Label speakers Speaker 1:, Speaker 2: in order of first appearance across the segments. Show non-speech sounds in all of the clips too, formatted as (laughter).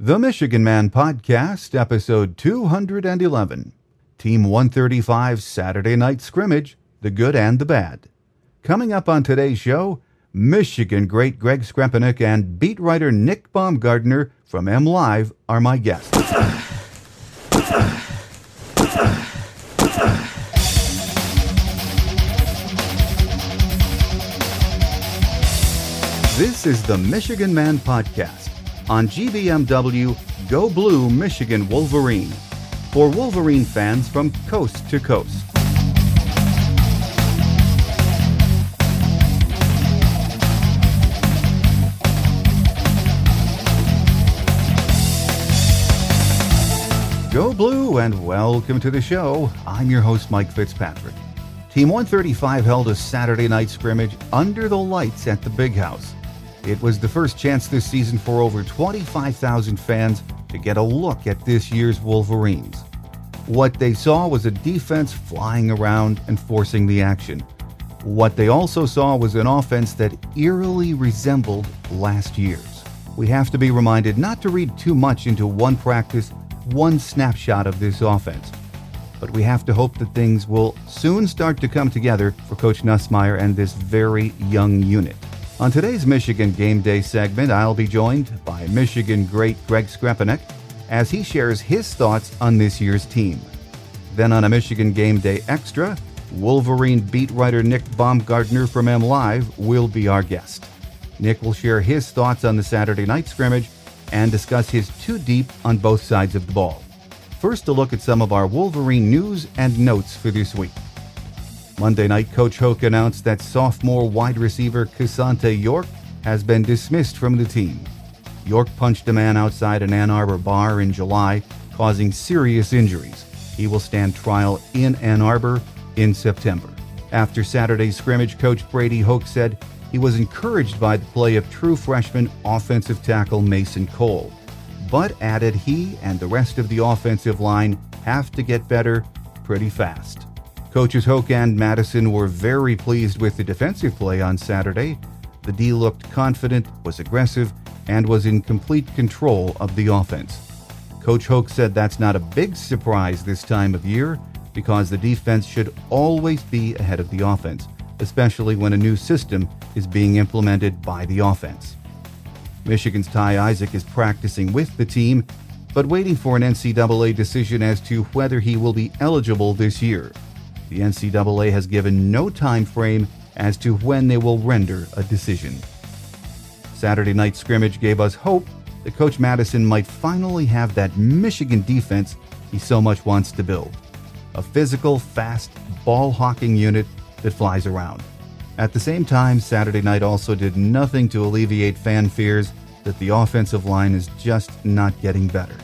Speaker 1: The Michigan Man Podcast, episode 211. Team 135 Saturday Night Scrimmage, the good and the bad. Coming up on today's show, Michigan great Greg Skrepenak and beat writer Nick Baumgardner from M Live are my guests. This is the Michigan Man Podcast on GBMW Go Blue Michigan Wolverine for Wolverine fans from coast to coast. Go Blue and welcome to the show. I'm your host, Mike Fitzpatrick. Team 135 held a Saturday night scrimmage under the lights at the Big House. It was the first chance this season for over 25,000 fans to get a look at this year's Wolverines. What they saw was a defense flying around and forcing the action. What they also saw was an offense that eerily resembled last year's. We have to be reminded not to read too much into one practice, one snapshot of this offense. But we have to hope that things will soon start to come together for Coach Nussmeier and this very young unit. On today's Michigan Game Day segment, I'll be joined by Michigan great Greg Skrepenak as he shares his thoughts on this year's team. Then on a Michigan Game Day Extra, Wolverine beat writer Nick Baumgardner from M Live will be our guest. Nick will share his thoughts on the Saturday night scrimmage and discuss his two deep on both sides of the ball. First, a look at some of our Wolverine news and notes for this week. Monday night, Coach Hoke announced that sophomore wide receiver Csont'e York has been dismissed from the team. York punched a man outside an Ann Arbor bar in July, causing serious injuries. He will stand trial in Ann Arbor in September. After Saturday's scrimmage, Coach Brady Hoke said he was encouraged by the play of true freshman offensive tackle Mason Cole, but added he and the rest of the offensive line have to get better pretty fast. Coaches Hoke and Madison were very pleased with the defensive play on Saturday. The D looked confident, was aggressive, and was in complete control of the offense. Coach Hoke said that's not a big surprise this time of year because the defense should always be ahead of the offense, especially when a new system is being implemented by the offense. Michigan's Ty Isaac is practicing with the team, but waiting for an NCAA decision as to whether he will be eligible this year. The NCAA has given no time frame as to when they will render a decision. Saturday night scrimmage gave us hope that Coach Madison might finally have that Michigan defense he so much wants to build. A physical, fast, ball hawking unit that flies around. At the same time, Saturday night also did nothing to alleviate fan fears that the offensive line is just not getting better.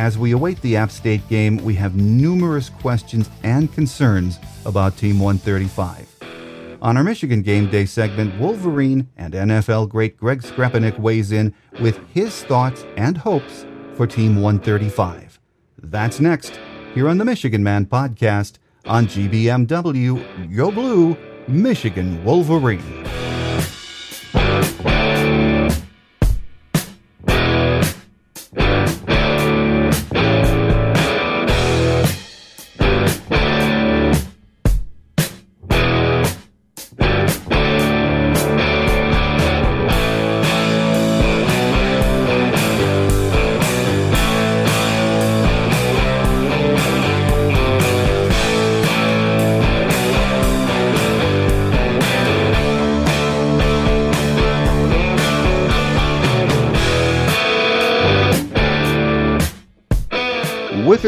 Speaker 1: As we await the App State game, we have numerous questions and concerns about Team 135. On our Michigan Game Day segment, Wolverine and NFL great Greg Skrepenak weighs in with his thoughts and hopes for Team 135. That's next here on the Michigan Man podcast on GBMW Go Blue Michigan Wolverine.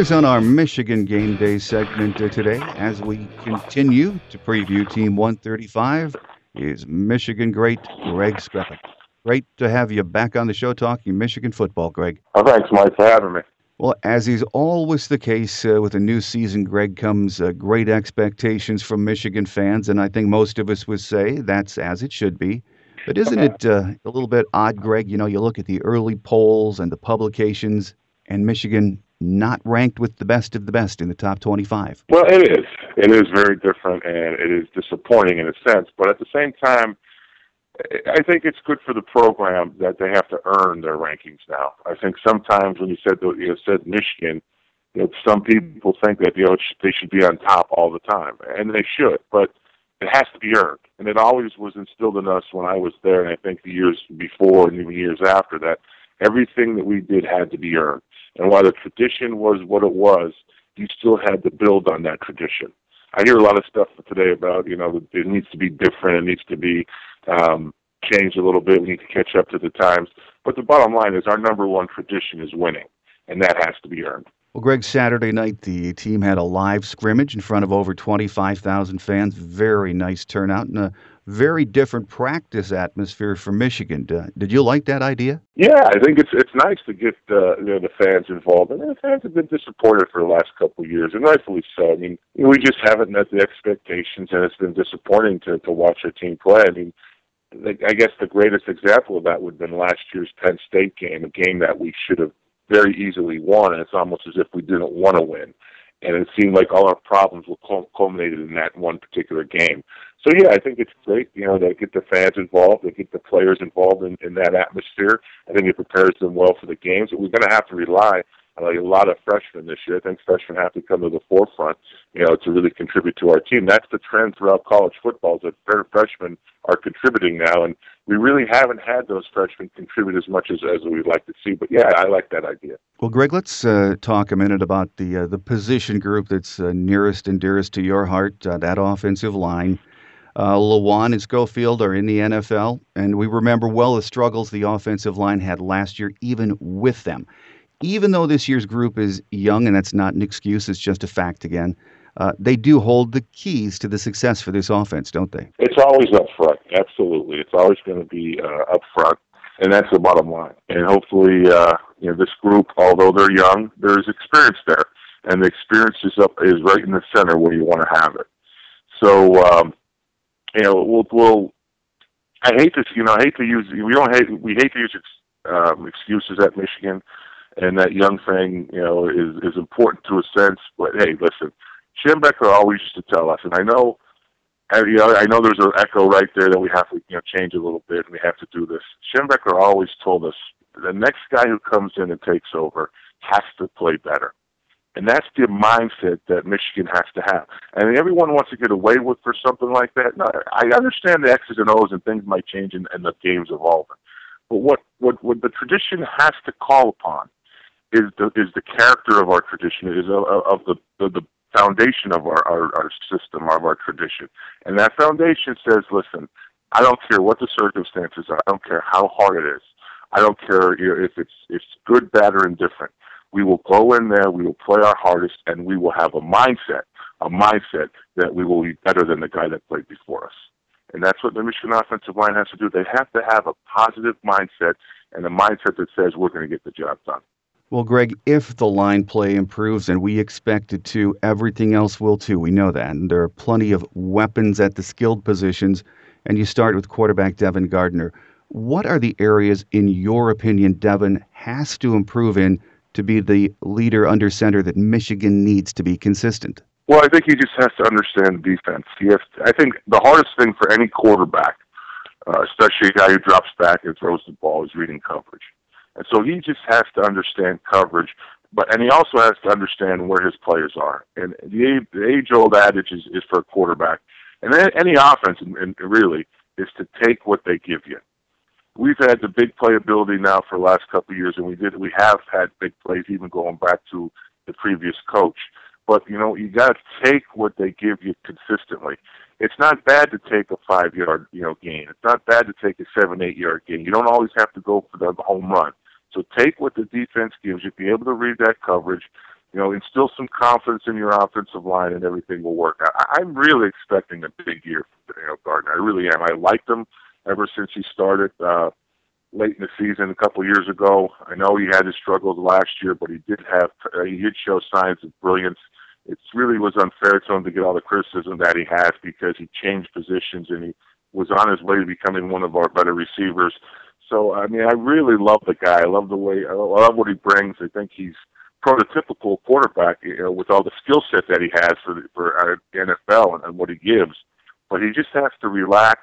Speaker 1: Us on our Michigan Game Day segment today, as we continue to preview Team 135, is Michigan great Greg Skrepenak. Great to have you back on the show talking Michigan football, Greg.
Speaker 2: Oh, thanks, Mike, for having me.
Speaker 1: Well, as is always the case uh, with a new season, Greg, comes uh, great expectations from Michigan fans, and I think most of us would say that's as it should be. But isn't it uh, a little bit odd, Greg? You know, you look at the early polls and the publications, and Michigan not ranked with the best of the best in the top 25.
Speaker 2: Well, it is. It is very different, and it is disappointing in a sense. But at the same time, I think it's good for the program that they have to earn their rankings now. I think sometimes when you said you know, said Michigan, know, some people think that you know they should be on top all the time, and they should, but it has to be earned. And it always was instilled in us when I was there, and I think the years before and even years after that, everything that we did had to be earned. And while the tradition was what it was, you still had to build on that tradition. I hear a lot of stuff today about, you know, it needs to be different, it needs to be um, changed a little bit, we need to catch up to the times. But the bottom line is our number one tradition is winning, and that has to be earned.
Speaker 1: Well, Greg, Saturday night the team had a live scrimmage in front of over 25,000 fans. Very nice turnout and a very different practice atmosphere for Michigan. Did you like that idea?
Speaker 2: Yeah, I think it's it's nice to get uh, you know, the fans involved, and the fans have been disappointed for the last couple of years, and rightfully so. I mean, we just haven't met the expectations, and it's been disappointing to to watch our team play. I mean, I guess the greatest example of that would have been last year's Penn State game, a game that we should have very easily won, and it's almost as if we didn't want to win. And it seemed like all our problems were culminated in that one particular game. So yeah, I think it's great. You know, they get the fans involved, they get the players involved in, in that atmosphere. I think it prepares them well for the games. But we're going to have to rely on a lot of freshmen this year. I think freshmen have to come to the forefront, you know, to really contribute to our team. That's the trend throughout college football. Is that freshmen are contributing now, and we really haven't had those freshmen contribute as much as, as we'd like to see. But yeah, I like that idea.
Speaker 1: Well, Greg, let's uh, talk a minute about the uh, the position group that's uh, nearest and dearest to your heart. Uh, that offensive line. Uh, Lewan and Schofield are in the NFL, and we remember well the struggles the offensive line had last year, even with them. Even though this year's group is young, and that's not an excuse, it's just a fact again uh, they do hold the keys to the success for this offense, don't they?
Speaker 2: It's always up front. Absolutely, it's always going to be uh, up front, and that's the bottom line. And hopefully, uh, you know, this group, although they're young, there's experience there, and the experience is up is right in the center where you want to have it. So, um, you know, we'll, we'll. I hate this. You know, I hate to use. We don't hate. We hate to use um, excuses at Michigan, and that young thing, you know, is is important to a sense. But hey, listen Schembechler always used to tell us, and I know, you know, I know there's an echo right there that we have to, you know, change a little bit, and we have to do this. Schembechler always told us the next guy who comes in and takes over has to play better. And that's the mindset that Michigan has to have. And everyone wants to get away with for something like that. No, I understand the X's and O's and things might change and, and the game's evolving. But what, what, what the tradition has to call upon is the is the character of our tradition, is of, of the, the the foundation of our, our, our system, of our tradition. And that foundation says, listen, I don't care what the circumstances are. I don't care how hard it is. I don't care if it's it's good, bad, or indifferent. We will go in there, we will play our hardest, and we will have a mindset, a mindset that we will be better than the guy that played before us. And that's what the Michigan offensive line has to do. They have to have a positive mindset and a mindset that says we're going to get the job done.
Speaker 1: Well, Greg, if the line play improves, and we expect it to, everything else will too. We know that. And there are plenty of weapons at the skilled positions. And you start with quarterback Devin Gardner. What are the areas, in your opinion, Devin has to improve in to be the leader under center that Michigan needs to be consistent?
Speaker 2: Well, I think he just has to understand defense. He has to, I think the hardest thing for any quarterback, uh, especially a guy who drops back and throws the ball, is reading coverage. And so he just has to understand coverage, but and he also has to understand where his players are. And the, the age-old adage is, is for a quarterback, and any offense, and really, is to take what they give you. We've had the big playability now for the last couple of years, and we did we have had big plays even going back to the previous coach. But you know, you got to take what they give you consistently. It's not bad to take a five yard you know gain. It's not bad to take a seven eight yard gain. You don't always have to go for the home run. So take what the defense gives you, be able to read that coverage, you know, instill some confidence in your offensive line, and everything will work. I, I'm really expecting a big year from know, Gardner. I really am. I liked him ever since he started uh, late in the season a couple years ago. I know he had his struggles last year, but he did have uh, he did show signs of brilliance. It really was unfair to him to get all the criticism that he has because he changed positions and he was on his way to becoming one of our better receivers. So I mean, I really love the guy. I love the way I love what he brings. I think he's prototypical quarterback you know, with all the skill set that he has for the, for our NFL and, and what he gives. But he just has to relax,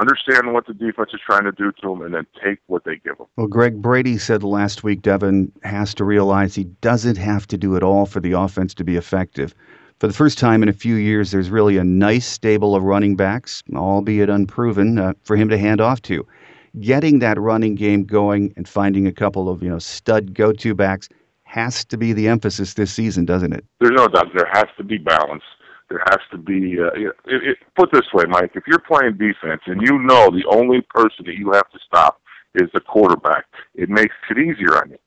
Speaker 2: understand what the defense is trying to do to him, and then take what they give him.
Speaker 1: Well, Greg Brady said last week Devin has to realize he doesn't have to do it all for the offense to be effective. For the first time in a few years, there's really a nice stable of running backs, albeit unproven, uh, for him to hand off to. Getting that running game going and finding a couple of you know stud go-to backs has to be the emphasis this season, doesn't it?
Speaker 2: There's no doubt. There has to be balance. There has to be. Uh, it, it, put this way, Mike. If you're playing defense and you know the only person that you have to stop is the quarterback, it makes it easier on you.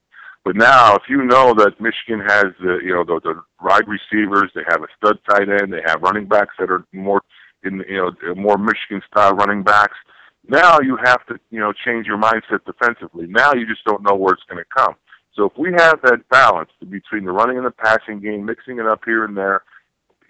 Speaker 2: But now, if you know that Michigan has the you know the, the wide receivers, they have a stud tight end, they have running backs that are more in you know more Michigan style running backs. Now you have to you know change your mindset defensively. Now you just don't know where it's going to come. So if we have that balance between the running and the passing game, mixing it up here and there,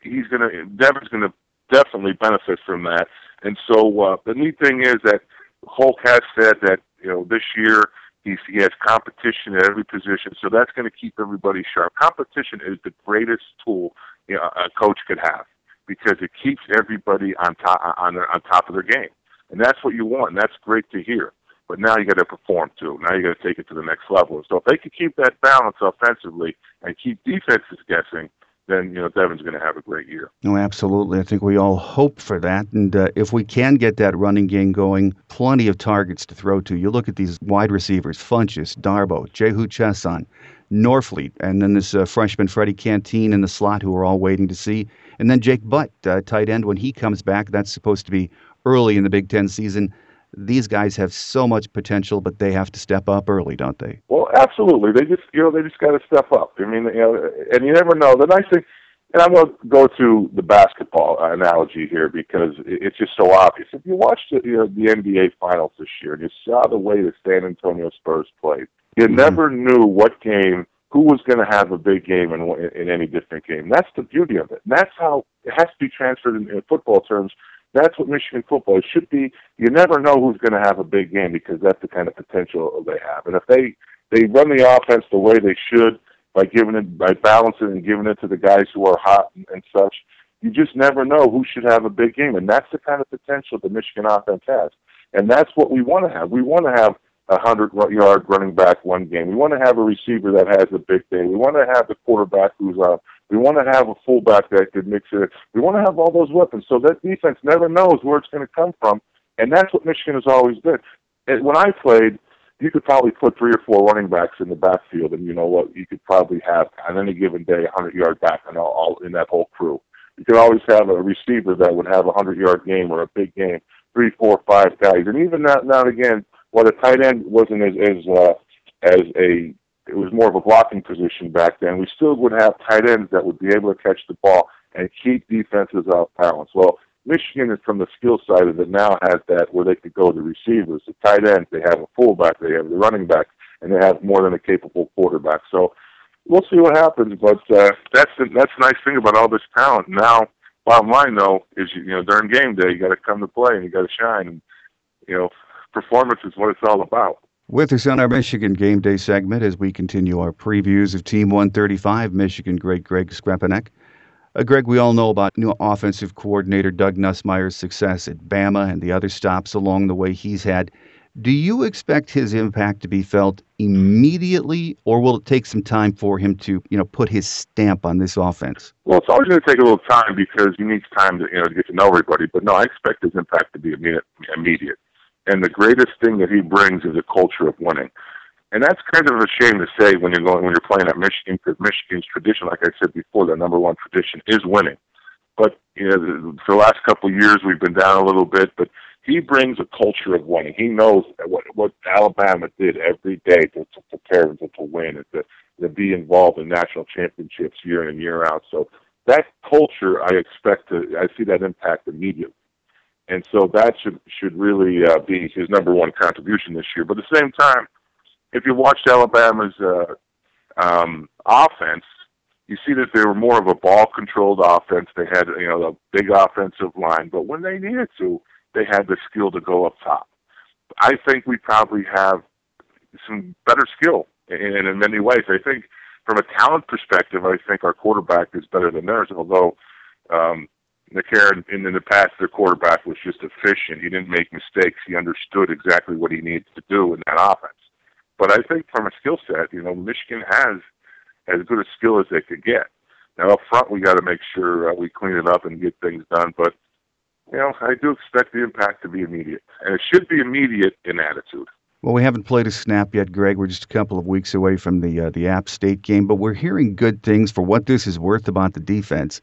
Speaker 2: he's going to Devin's going to definitely benefit from that. And so uh, the neat thing is that Hoke has said that you know this year he's, he has competition at every position, so that's going to keep everybody sharp. Competition is the greatest tool you know, a coach could have because it keeps everybody on top on on top of their game, and that's what you want, and that's great to hear. But now you got to perform too. Now you got to take it to the next level. So if they can keep that balance offensively and keep defenses guessing, then you know Devin's going to have a great year.
Speaker 1: No, absolutely. I think we all hope for that. And uh, if we can get that running game going, plenty of targets to throw to. You look at these wide receivers: Funchess, Darboh, Jehu Chesson, Norfleet, and then this uh, freshman Freddie Canteen in the slot, who we're all waiting to see. And then Jake Butt, uh, tight end, when he comes back, that's supposed to be early in the Big Ten season these guys have so much potential, but they have to step up early, don't they?
Speaker 2: Well, absolutely. They just you know they just got to step up. I mean, you know, and you never know. The nice thing, and I'm going to go to the basketball analogy here because it's just so obvious. If you watched the, you know, the NBA Finals this year and you saw the way the San Antonio Spurs played, you mm-hmm. never knew what game who was going to have a big game in, in any different game. That's the beauty of it. And that's how it has to be transferred in, in football terms that's what Michigan football should be. You never know who's going to have a big game because that's the kind of potential they have. And if they they run the offense the way they should by giving it by balancing and giving it to the guys who are hot and, and such, you just never know who should have a big game. And that's the kind of potential the Michigan offense has. And that's what we want to have. We want to have a hundred yard running back one game. We want to have a receiver that has a big day. We want to have the quarterback who's a we want to have a fullback that could mix it. We want to have all those weapons so that defense never knows where it's going to come from, and that's what Michigan has always been. And when I played, you could probably put three or four running backs in the backfield, and you know what? You could probably have on any given day a hundred yard back in all, all in that whole crew. You could always have a receiver that would have a hundred yard game or a big game, three, four, five guys, and even now, now again, while the tight end wasn't as as uh, as a it was more of a blocking position back then. We still would have tight ends that would be able to catch the ball and keep defenses off balance. Well, Michigan, is from the skill side of it, now has that where they could go to receivers, the tight ends. They have a fullback, they have the running back, and they have more than a capable quarterback. So we'll see what happens. But uh, that's the that's the nice thing about all this talent. Now, bottom line though is you know during game day you got to come to play and you got to shine. And you know, performance is what it's all about.
Speaker 1: With us on our Michigan Game Day segment as we continue our previews of Team 135, Michigan great Greg Skrepenak. Uh, Greg, we all know about new offensive coordinator Doug Nussmeier's success at Bama and the other stops along the way he's had. Do you expect his impact to be felt immediately, or will it take some time for him to, you know, put his stamp on this offense?
Speaker 2: Well, it's always going to take a little time because he needs time to, you know, to get to know everybody. But no, I expect his impact to be immediate. immediate. And the greatest thing that he brings is a culture of winning. And that's kind of a shame to say when you're going when you're playing at Michigan because Michigan's tradition, like I said before, their number one tradition is winning. But you know, for the last couple of years we've been down a little bit, but he brings a culture of winning. He knows what what Alabama did every day to, to prepare to, to win and to to be involved in national championships year in and year out. So that culture, I expect to, I see that impact immediately. And so that should should really uh, be his number one contribution this year. But at the same time, if you watched Alabama's uh, um, offense, you see that they were more of a ball controlled offense. They had you know a big offensive line, but when they needed to, they had the skill to go up top. I think we probably have some better skill in, in many ways. I think from a talent perspective, I think our quarterback is better than theirs. Although um, Heron, in, in the past, their quarterback was just efficient. He didn't make mistakes. He understood exactly what he needed to do in that offense. But I think from a skill set, you know, Michigan has as good a skill as they could get. Now up front, we got to make sure uh, we clean it up and get things done. But you know, I do expect the impact to be immediate, and it should be immediate in attitude.
Speaker 1: Well, we haven't played a snap yet, Greg. We're just a couple of weeks away from the uh, the App State game, but we're hearing good things for what this is worth about the defense.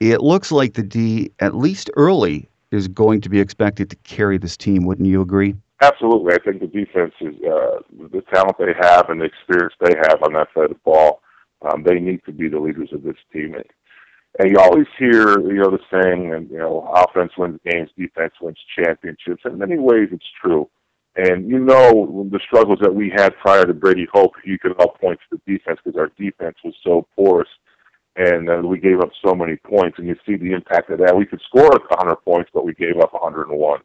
Speaker 1: It looks like the D, at least early, is going to be expected to carry this team. Wouldn't you agree?
Speaker 2: Absolutely. I think the defense is uh, the talent they have and the experience they have on that side of the ball. Um, they need to be the leaders of this team. And you always hear, you know, the saying, and you know, offense wins games, defense wins championships. In many ways, it's true. And you know the struggles that we had prior to Brady Hoke, you could all point to the defense because our defense was so porous and uh, we gave up so many points. And you see the impact of that. We could score 100 points, but we gave up 101.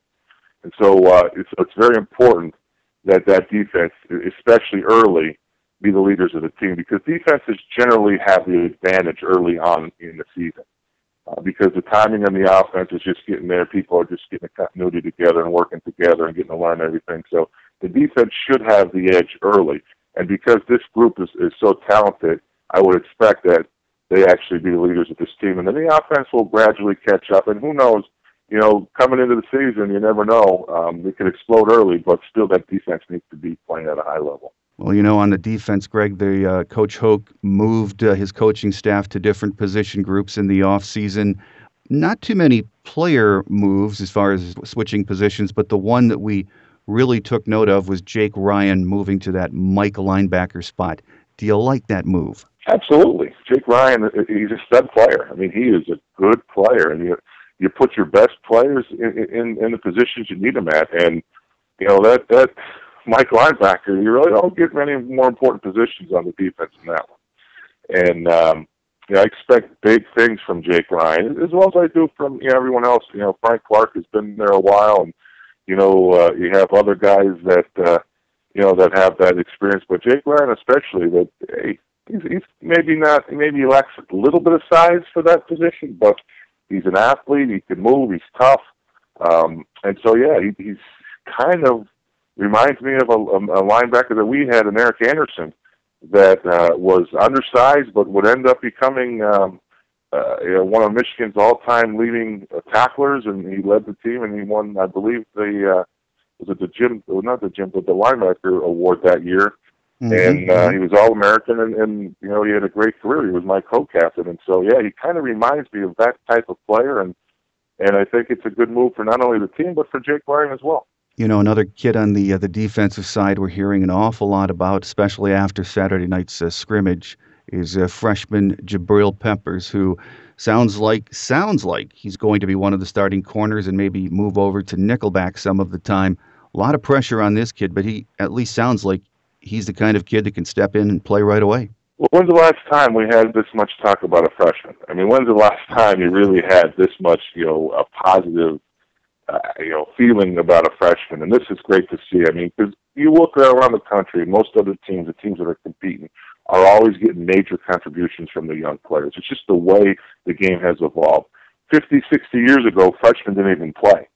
Speaker 2: And so uh, it's, it's very important that that defense, especially early, be the leaders of the team because defenses generally have the advantage early on in the season. Uh, because the timing on the offense is just getting there. People are just getting the continuity together and working together and getting to learn everything. So the defense should have the edge early. And because this group is, is so talented, I would expect that they actually be the leaders of this team. And then the offense will gradually catch up. And who knows, you know, coming into the season, you never know. Um, it could explode early, but still that defense needs to be playing at a high level.
Speaker 1: Well, you know, on the defense, Greg, the uh, coach Hoke moved uh, his coaching staff to different position groups in the offseason. Not too many player moves as far as switching positions, but the one that we really took note of was Jake Ryan moving to that Mike linebacker spot. Do you like that move?
Speaker 2: Absolutely. Jake Ryan, uh, he's a stud player. I mean, he is a good player, and you you put your best players in in, in the positions you need them at, and you know that that Mike linebacker, you really don't get many more important positions on the defense than that one. And um, you know, I expect big things from Jake Ryan, as well as I do from you know everyone else. You know, Frank Clark has been there a while, and you know uh, you have other guys that uh, you know that have that experience. But Jake Ryan, especially, that hey, he's, he's maybe not, maybe he lacks a little bit of size for that position, but he's an athlete. He can move. He's tough, um, and so yeah, he, he's kind of reminds me of a, a linebacker that we had in Erick Anderson that uh, was undersized but would end up becoming um, uh, you know, one of Michigan's all-time leading uh, tacklers, and he led the team, and he won, I believe, the uh, was it the Jim, not the Jim, but the linebacker award that year. Mm-hmm. And uh, he was All-American, and, and you know he had a great career. He was my co-captain, and so yeah, he kind of reminds me of that type of player, and and I think it's a good move for not only the team but for Jake Ryan as well.
Speaker 1: You know, another kid on the uh, the defensive side we're hearing an awful lot about, especially after Saturday night's uh, scrimmage, is uh, freshman Jabril Peppers, who sounds like sounds like he's going to be one of the starting corners and maybe move over to nickelback some of the time. A lot of pressure on this kid, but he at least sounds like he's the kind of kid that can step in and play right away.
Speaker 2: When's the last time we had this much talk about a freshman? I mean, when's the last time you really had this much, you know, a positive uh, you know, feeling about a freshman. And this is great to see. I mean, because you look around the country, most other teams, the teams that are competing, are always getting major contributions from the young players. It's just the way the game has evolved. 50, 60 years ago, freshmen didn't even play.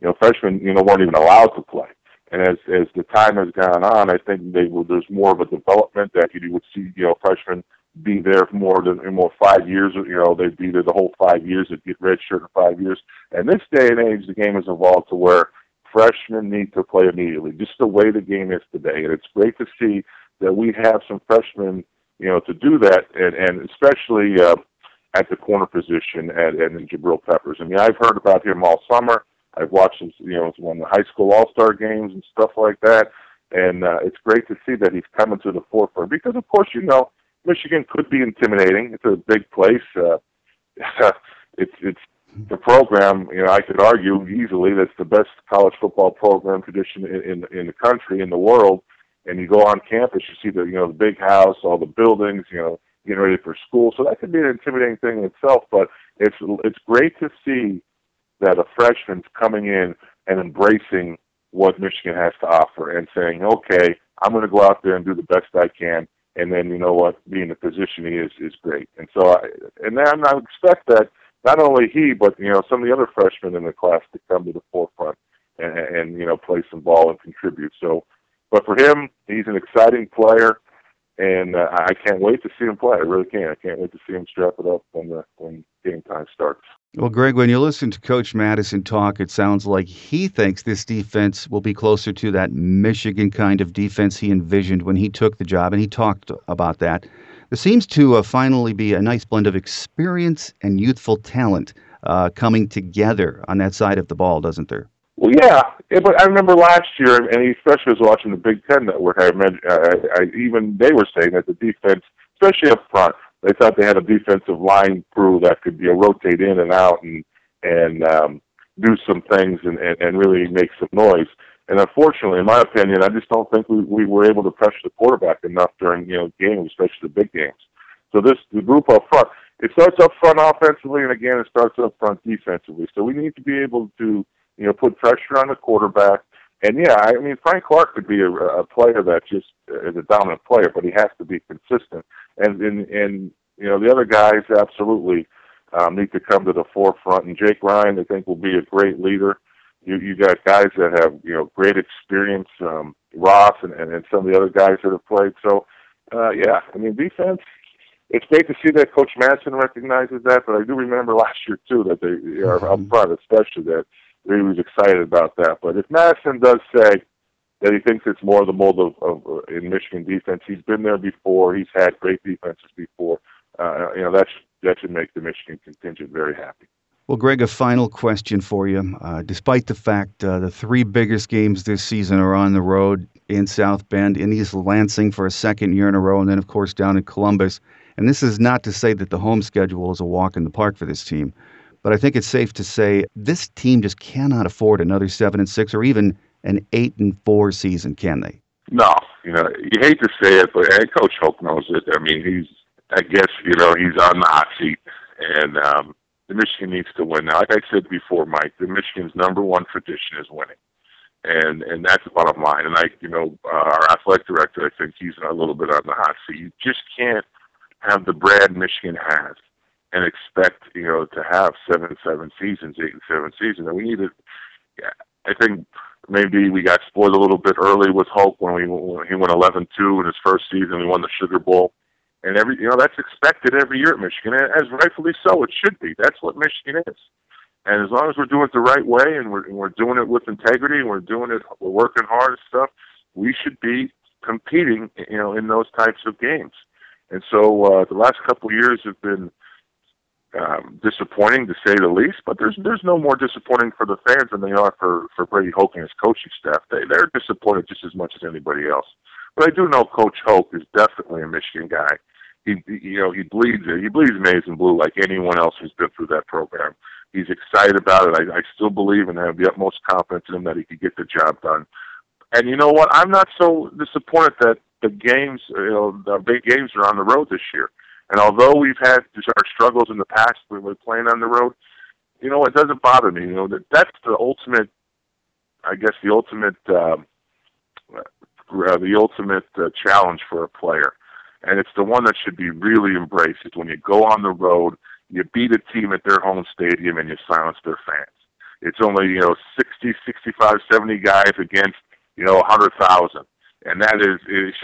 Speaker 2: You know, freshmen, you know, weren't even allowed to play. And as as the time has gone on, I think they will, there's more of a development that you would see, you know, freshmen be there for more than more five years. You know, they'd be there the whole five years. They'd get redshirt in five years. And this day and age, the game has evolved to where freshmen need to play immediately, just the way the game is today. And it's great to see that we have some freshmen, you know, to do that, and and especially uh, at the corner position at, at Jabril Peppers. I mean, I've heard about him all summer. I've watched him, you know, of the high school all star games and stuff like that. And uh, it's great to see that he's coming to the forefront because, of course, you know Michigan could be intimidating. It's a big place. Uh, (laughs) it's it's the program. You know, I could argue easily that's the best college football program tradition in in, in the country, in the world. And you go on campus, you see the you know the big house, all the buildings, you know, getting ready for school. So that could be an intimidating thing in itself. But it's it's great to see that a freshman's coming in and embracing what Michigan has to offer and saying, okay, I'm going to go out there and do the best I can. And then you know what, being the position he is is great. And so, I, and then I expect that not only he, but you know some of the other freshmen in the class to come to the forefront and, and you know play some ball and contribute. So, but for him, he's an exciting player and uh, I can't wait to see him play. I really can't. I can't wait to see him strap it up when the when game time starts.
Speaker 1: Well, Greg, when you listen to Coach Madison talk, it sounds like he thinks this defense will be closer to that Michigan kind of defense he envisioned when he took the job, and he talked about that. There seems to uh, finally be a nice blend of experience and youthful talent uh, coming together on that side of the ball, doesn't there?
Speaker 2: Well, yeah, yeah, but I remember last year, and especially was watching the Big Ten Network. I, uh, I even they were saying that the defense, especially up front, they thought they had a defensive line crew that could you know, rotate in and out and and um, do some things and, and and really make some noise. And unfortunately, in my opinion, I just don't think we we were able to pressure the quarterback enough during you know games, especially the big games. So this the group up front, it starts up front offensively, and again, it starts up front defensively. So we need to be able to you know, put pressure on the quarterback. And yeah, I mean, Frank Clark could be a, a player that just is a dominant player, but he has to be consistent. And and and you know, the other guys absolutely um, need to come to the forefront. And Jake Ryan, I think, will be a great leader. You you got guys that have you know great experience, um, Ross and, and and some of the other guys that have played. So uh, yeah, I mean, defense it's great to see that Coach Madison recognizes that, but I do remember (laughs) last year too that they are up mm-hmm. front, especially that he was excited about that. But if Madison does say that he thinks it's more the mold of, of uh, in Michigan defense, he's been there before. He's had great defenses before. Uh, you know that should, that should make the Michigan contingent very happy.
Speaker 1: Well, Greg, a final question for you. Uh, despite the fact uh, the three biggest games this season are on the road in South Bend, in East Lansing for a second year in a row, and then, of course, down in Columbus. And this is not to say that the home schedule is a walk in the park for this team. But I think it's safe to say this team just cannot afford another seven and six or even an eight and four season, can they?
Speaker 2: No, you know you hate to say it, but hey, Coach Hoke knows it. I mean, he's I guess you know he's on the hot seat, and um, the Michigan needs to win now. Like I said before, Mike, the Michigan's number one tradition is winning, and and that's the bottom line. And I, you know, uh, our athletic director, I think he's a little bit on the hot seat. You just can't have the Brad Michigan has and expect you know to have seven seven seasons, eight and seven seasons. And we needed. Yeah, I think maybe we got spoiled a little bit early with Hoke when we when he went 11-2 in his first season. We won the Sugar Bowl, and every you know that's expected every year at Michigan, And as rightfully so. It should be. That's what Michigan is. And as long as we're doing it the right way, and we're and we're doing it with integrity, and we're doing it, we're working hard and stuff, we should be competing, you know, in those types of games. And so uh, the last couple of years have been um, disappointing to say the least. But there's there's no more disappointing for the fans than they are for for Brady Hoke and his coaching staff. They they're disappointed just as much as anybody else. But I do know Coach Hoke is definitely a Michigan guy. He you know he bleeds it. He bleeds maize and blue like anyone else who's been through that program. He's excited about it. I, I still believe and have the utmost confidence in him that he could get the job done. And you know what? I'm not so disappointed that the games, you know, the big games are on the road this year. And although we've had our struggles in the past when we're playing on the road, you know, it doesn't bother me. You know, that that's the ultimate, I guess, the ultimate, um, uh, the ultimate uh, challenge for a player, and it's the one that should be really embraced. Is when you go on the road, you beat a team at their home stadium, and you silence their fans. It's only you know 60, 65, 70 guys against you know 100,000, and that is, is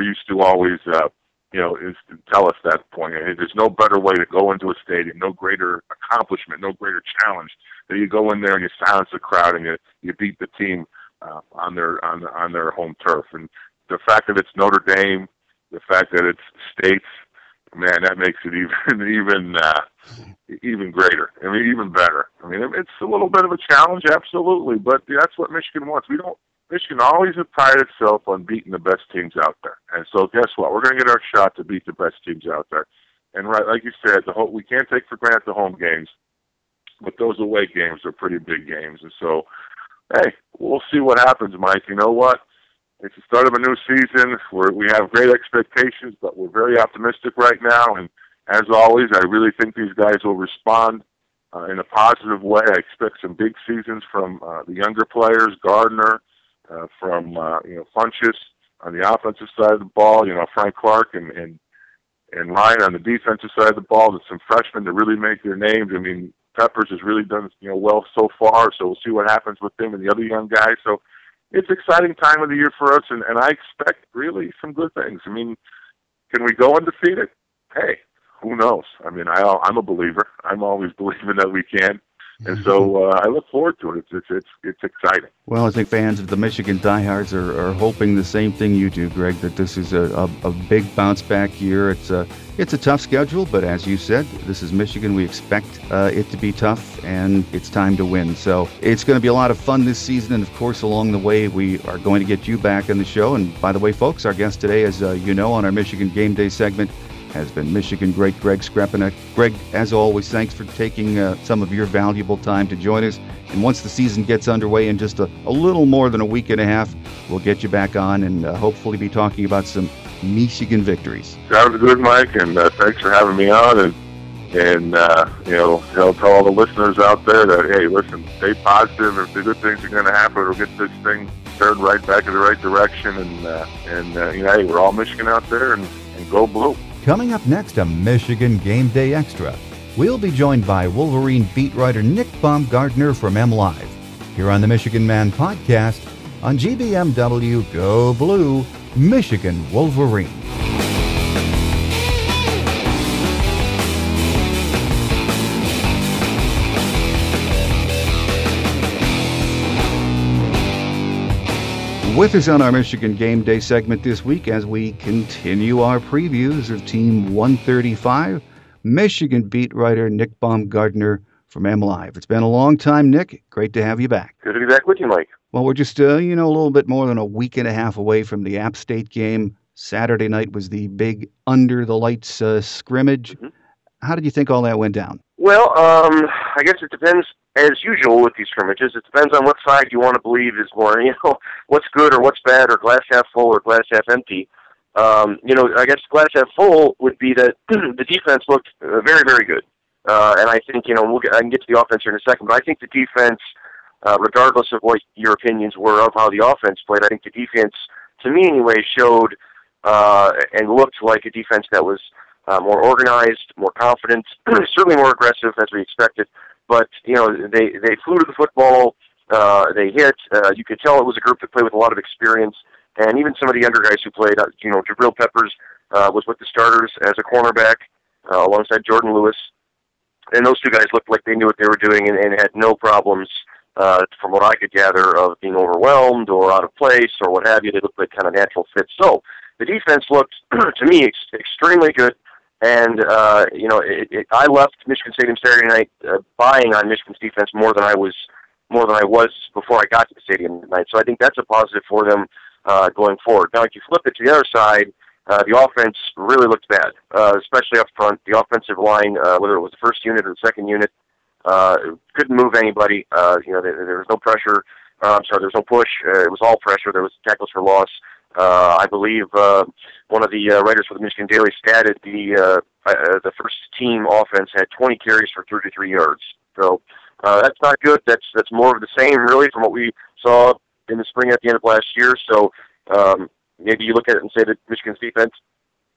Speaker 2: used to always. Uh, you know, is to tell us that point. There's no better way to go into a stadium, no greater accomplishment, no greater challenge that you go in there and you silence the crowd and you you beat the team uh, on their on on their home turf. And the fact that it's Notre Dame, the fact that it's states, man, that makes it (laughs) even even uh, even greater. I mean, even better. I mean, it's a little bit of a challenge, absolutely, but that's what Michigan wants. We don't Michigan always has prided itself on beating the best teams out there. And so guess what? We're going to get our shot to beat the best teams out there. And right, like you said, the whole, we can't take for granted the home games, but those away games are pretty big games. And so, hey, we'll see what happens, Mike. You know what? It's the start of a new season. We're, we have great expectations, but we're very optimistic right now. And as always, I really think these guys will respond uh, in a positive way. I expect some big seasons from uh, the younger players, Gardner, uh, from uh, you know Funchess on the offensive side of the ball. You know Frank Clark and and and Ryan on the defensive side of the ball. There's some freshmen to really make their names. I mean, Peppers has really done you know well so far. So we'll see what happens with them and the other young guys. So it's exciting time of the year for us, and, and I expect really some good things. I mean, can we go undefeated? Hey, who knows? I mean, I, I'm a believer. I'm always (laughs) believing that we can. And so uh, I look forward to it. It's, it's it's exciting.
Speaker 1: Well, I think fans of the Michigan diehards are, are hoping the same thing you do, Greg. That this is a, a, a, big bounce back year. It's a it's a tough schedule, but as you said, this is Michigan. We expect uh, it to be tough, and it's time to win. So it's going to be a lot of fun this season, and of course, along the way, we are going to get you back on the show. And by the way, folks, our guest today, as uh, you know, on our Michigan Game Day segment has been Michigan great Greg Skrepenak. Greg, as always, thanks for taking uh, some of your valuable time to join us. And once the season gets underway in just a, a little more than a week and a half, we'll get you back on and uh, hopefully be talking about some Michigan victories.
Speaker 2: Sounds good, Mike, and uh, thanks for having me on. And and uh, you know, know, tell all the listeners out there that hey, listen, stay positive. If the good things are going to happen, we'll get this thing turned right back in the right direction. And uh, and uh, you know, hey, we're all Michigan out there, and, and go blue.
Speaker 1: Coming up next, a Michigan Game Day Extra. We'll be joined by Wolverine beat writer Nick Baumgardner from MLive here on the Michigan Man podcast on GBMW Go Blue, Michigan Wolverine. With us on our Michigan Game Day segment this week as we continue our previews of Team 135, Michigan beat writer Nick Baumgardner from MLive. It's been a long time, Nick. Great to have you back.
Speaker 3: Good to be back with you, Mike.
Speaker 1: Well, we're just, uh, you know, a little bit more than a week and a half away from the App State game. Saturday night was the big under the lights uh, scrimmage. Mm-hmm. How did you think all that went down?
Speaker 3: Well, um, I guess it depends, as usual with these scrimmages. It depends on what side you want to believe is more, (laughs) you know, what's good or what's bad, or glass half full or glass half empty. Um, you know, I guess glass half full would be that (clears throat) the defense looked uh, very, very good, uh, and I think you know we'll get, I can get to the offense here in a second, but I think the defense, uh, regardless of what your opinions were of how the offense played, I think the defense, to me anyway, showed uh, and looked like a defense that was uh, more organized, more confident, (clears throat) certainly more aggressive as we expected. But you know, they they flew to the football. Uh, they hit. Uh, you could tell it was a group that played with a lot of experience, and even some of the younger guys who played. Uh, you know, Jabril Peppers uh, was with the starters as a cornerback uh, alongside Jordan Lewis, and those two guys looked like they knew what they were doing and, and had no problems. Uh, from what I could gather, of being overwhelmed or out of place or what have you, they looked like kind of natural fits. So the defense looked, (clears throat) to me, ex- extremely good. And uh, you know, it, it, I left Michigan Stadium Saturday night uh, buying on Michigan's defense more than I was more than I was before I got to the stadium tonight. So I think that's a positive for them uh, going forward. Now, if you flip it to the other side, uh, the offense really looked bad, uh, especially up front. The offensive line, uh, whether it was the first unit or the second unit, uh, couldn't move anybody. Uh, you know, there, there was no pressure. Uh, I'm sorry, there was no push. Uh, it was all pressure. There was tackles for loss. Uh, I believe uh, one of the uh, writers for the Michigan Daily stated the uh, uh, the first team offense had 20 carries for 33 yards. So uh, that's not good. That's that's more of the same, really, from what we saw in the spring at the end of last year. So um, maybe you look at it and say that Michigan's defense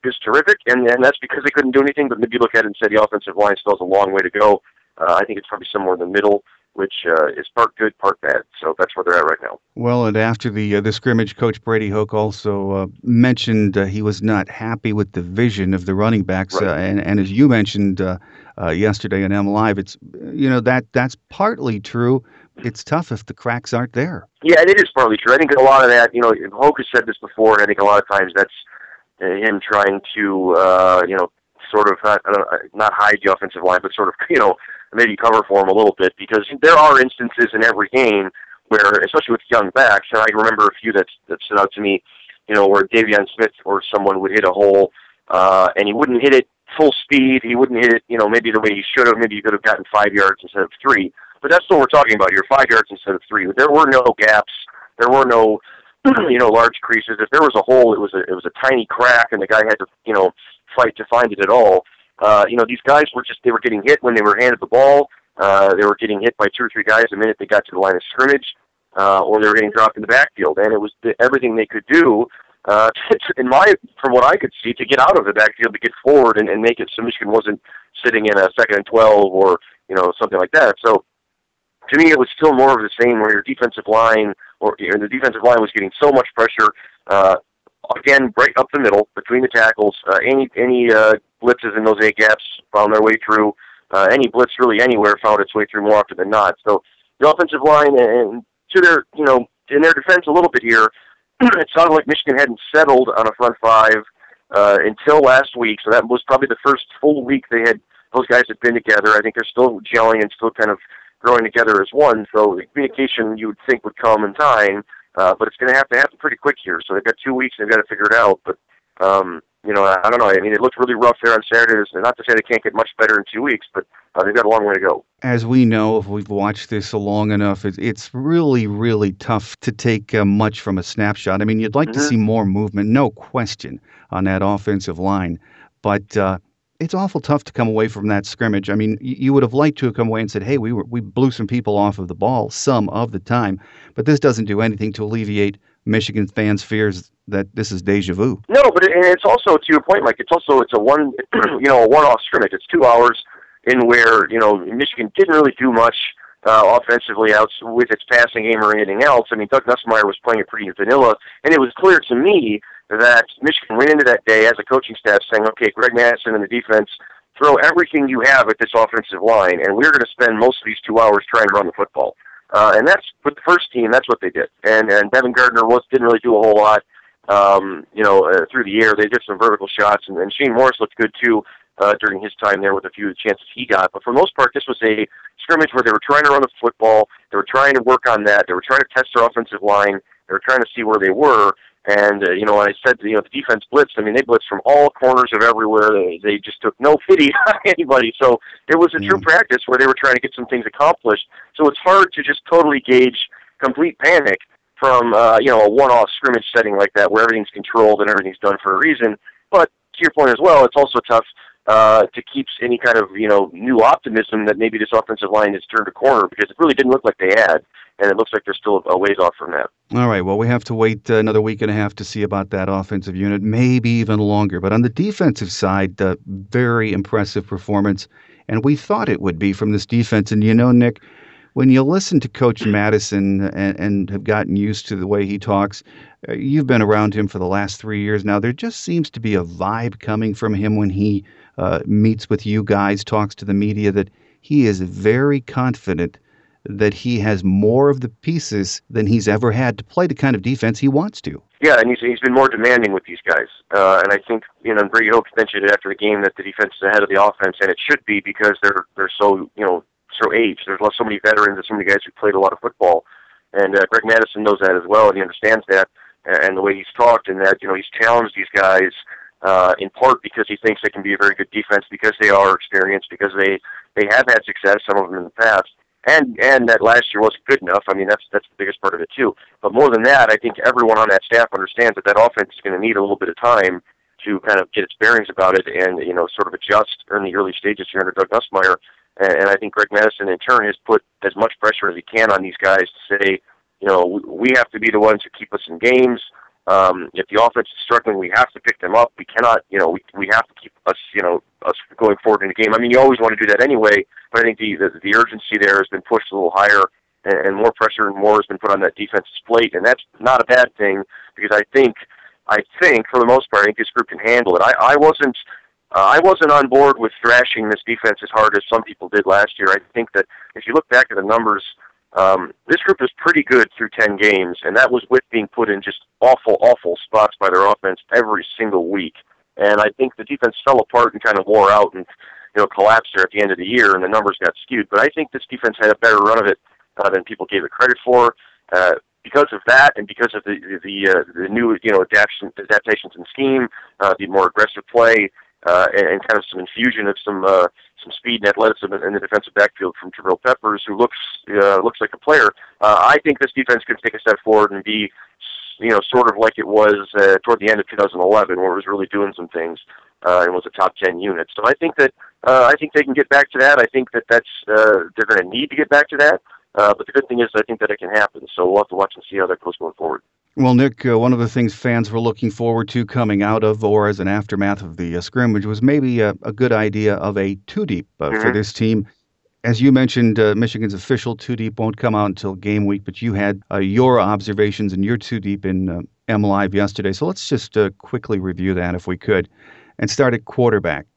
Speaker 3: is terrific, and and that's because they couldn't do anything. But maybe you look at it and say the offensive line still has a long way to go. Uh, I think it's probably somewhere in the middle which uh, is part good, part bad. So that's where they're at right now.
Speaker 1: Well, and after the uh, the scrimmage, Coach Brady Hoke also uh, mentioned uh, he was not happy with the vision of the running backs,
Speaker 3: right.
Speaker 1: Uh, and and as you mentioned uh, yesterday on M Live, it's you know that that's partly true. It's tough if the cracks aren't there.
Speaker 3: Yeah, it is partly true. I think a lot of that, you know, Hoke has said this before, and I think a lot of times that's him trying to, you know, sort of not, not hide the offensive line, but sort of, (laughs) you know, maybe cover for him a little bit because there are instances in every game where, especially with young backs, and I remember a few that that stood out to me, you know, where De'Veon Smith or someone would hit a hole, uh, and he wouldn't hit it full speed. He wouldn't hit it, you know, maybe the way he should have. Maybe he could have gotten five yards instead of three. But that's what we're talking about here: five yards instead of three. There were no gaps. There were no, (clears throat) you know, large creases. If there was a hole, it was a it was a tiny crack, and the guy had to, you know, fight to find it at all. Uh, you know, these guys were just they were getting hit when they were handed the ball. Uh, they were getting hit by two or three guys the minute they got to the line of scrimmage, uh, or they were getting dropped in the backfield, and it was the, everything they could do. Uh, (laughs) in my, from what I could see, to get out of the backfield, to get forward and, and make it so Michigan wasn't sitting in a second and twelve or you know something like that. So to me, it was still more of the same, where your defensive line or know, the defensive line was getting so much pressure. Uh, again, right up the middle between the tackles. Uh, any any uh, blitzes in those A gaps found their way through. Uh, any blitz really anywhere found its way through more often than not. So the offensive line and to their you know in their defense a little bit here, (clears throat) it sounded like Michigan hadn't settled on a front five uh, until last week. So that was probably the first full week they had those guys had been together. I think they're still gelling and still kind of growing together as one. So the communication you would think would come in time. Uh, but it's going to have to happen pretty quick here. So they've got two weeks. They've got to figure it out. But um, you know, I, I don't know. I mean, it looked really rough there on Saturday. Not to say they can't get much better in two weeks, but uh, they've got a long way to go.
Speaker 1: As we know, if we've watched this long enough, it, it's really, really tough to take uh, much from a snapshot. I mean, you'd like mm-hmm. to see more movement, no question, on that offensive line, but. Uh, it's awful tough to come away from that scrimmage. I mean, you would have liked to have come away and said, "Hey, we were, we blew some people off of the ball some of the time," but this doesn't do anything to alleviate Michigan fans' fears that this is deja vu.
Speaker 3: No, but it, and it's also to your point, Mike. It's also it's a one (clears throat) you know a one-off scrimmage. It's two hours in where you know Michigan didn't really do much uh, offensively out with its passing game or anything else. I mean, Doug Nussmeier was playing it pretty vanilla, and it was clear to me that Michigan went into that day as a coaching staff saying, "Okay, Greg Mattison and the defense." Throw everything you have at this offensive line, and we're going to spend most of these two hours trying to run the football. Uh, and that's with the first team. That's what they did. And and Devin Gardner was didn't really do a whole lot. Um, you know, uh, through the air, they did some vertical shots, and, and Shane Morris looked good too uh, during his time there with a few chances he got. But for the most part, this was a scrimmage where they were trying to run the football. They were trying to work on that. They were trying to test their offensive line. They were trying to see where they were. And uh, you know, I said, you know, the defense blitzed. I mean, they blitzed from all corners of everywhere. They they just took no pity (laughs) on anybody. So it was a true mm. practice where they were trying to get some things accomplished. So it's hard to just totally gauge complete panic from uh, you know a one-off scrimmage setting like that, where everything's controlled and everything's done for a reason. But to your point as well, it's also tough uh, to keep any kind of you know new optimism that maybe this offensive line has turned a corner because it really didn't look like they had and it looks like they're still a ways off from that.
Speaker 1: All right. Well, we have to wait uh, another week and a half to see about that offensive unit, maybe even longer. But on the defensive side, uh, very impressive performance, and we thought it would be from this defense. And you know, Nick, when you listen to Coach (clears throat) Mattison and, and have gotten used to the way he talks, uh, you've been around him for the last three years now. There just seems to be a vibe coming from him when he uh, meets with you guys, talks to the media, that he is very confident that he has more of the pieces than he's ever had to play the kind of defense he wants to.
Speaker 3: Yeah, and he's he's been more demanding with these guys, uh, and I think you know Brady Hoke mentioned it after the game that the defense is ahead of the offense, and it should be because they're they're so you know so aged. There's so many veterans and so many guys who played a lot of football, and uh, Greg Mattison knows that as well, and he understands that, and the way he's talked, and that you know he's challenged these guys uh, in part because he thinks they can be a very good defense because they are experienced, because they they have had success, some of them in the past and and that last year wasn't good enough. I mean, that's that's the biggest part of it too. But more than that, I think everyone on that staff understands that that offense is going to need a little bit of time to kind of get its bearings about it and you know sort of adjust in the early stages here under Doug Nussmeier. And, and I think Greg Mattison in turn has put as much pressure as he can on these guys to say, you know, we, we have to be the ones who keep us in games. Um, if the offense is struggling, we have to pick them up. We cannot, you know, we we have to keep us, you know, us going forward in the game. I mean, you always want to do that anyway, but I think the the, the urgency there has been pushed a little higher, and, and more pressure and more has been put on that defense's plate, and that's not a bad thing because I think, I think for the most part, I think this group can handle it. I I wasn't. Uh, I wasn't on board with thrashing this defense as hard as some people did last year. I think that if you look back at the numbers, um, this group is pretty good through 10 games, and that was with being put in just awful, awful spots by their offense every single week. And I think the defense fell apart and kind of wore out and, you know, collapsed there at the end of the year, and the numbers got skewed. But I think this defense had a better run of it uh, than people gave it credit for. uh, because of that, and because of the the uh, the new you know adaptation adaptations in scheme, uh, the more aggressive play, uh, and, and kind of some infusion of some uh, some speed and athleticism in the defensive backfield from Jabril Peppers, who looks uh, looks like a player. Uh, I think this defense could take a step forward and be, you know, sort of like it was uh, toward the end of 2011, where it was really doing some things uh, and was a top 10 unit. So I think that uh, I think they can get back to that. I think that that's uh, they're going to need to get back to that. Uh, but the good thing is, I think that it can happen. So we'll have to watch and see how that goes going forward.
Speaker 1: Well, Nick, uh, one of the things fans were looking forward to coming out of or as an aftermath of the uh, scrimmage was maybe a, a, good idea of a two deep uh, mm-hmm. for this team. As you mentioned, uh, Michigan's official two deep won't come out until game week, but you had uh, your observations and your two deep in uh, M Live yesterday. So let's just quickly review that if we could and start at quarterback.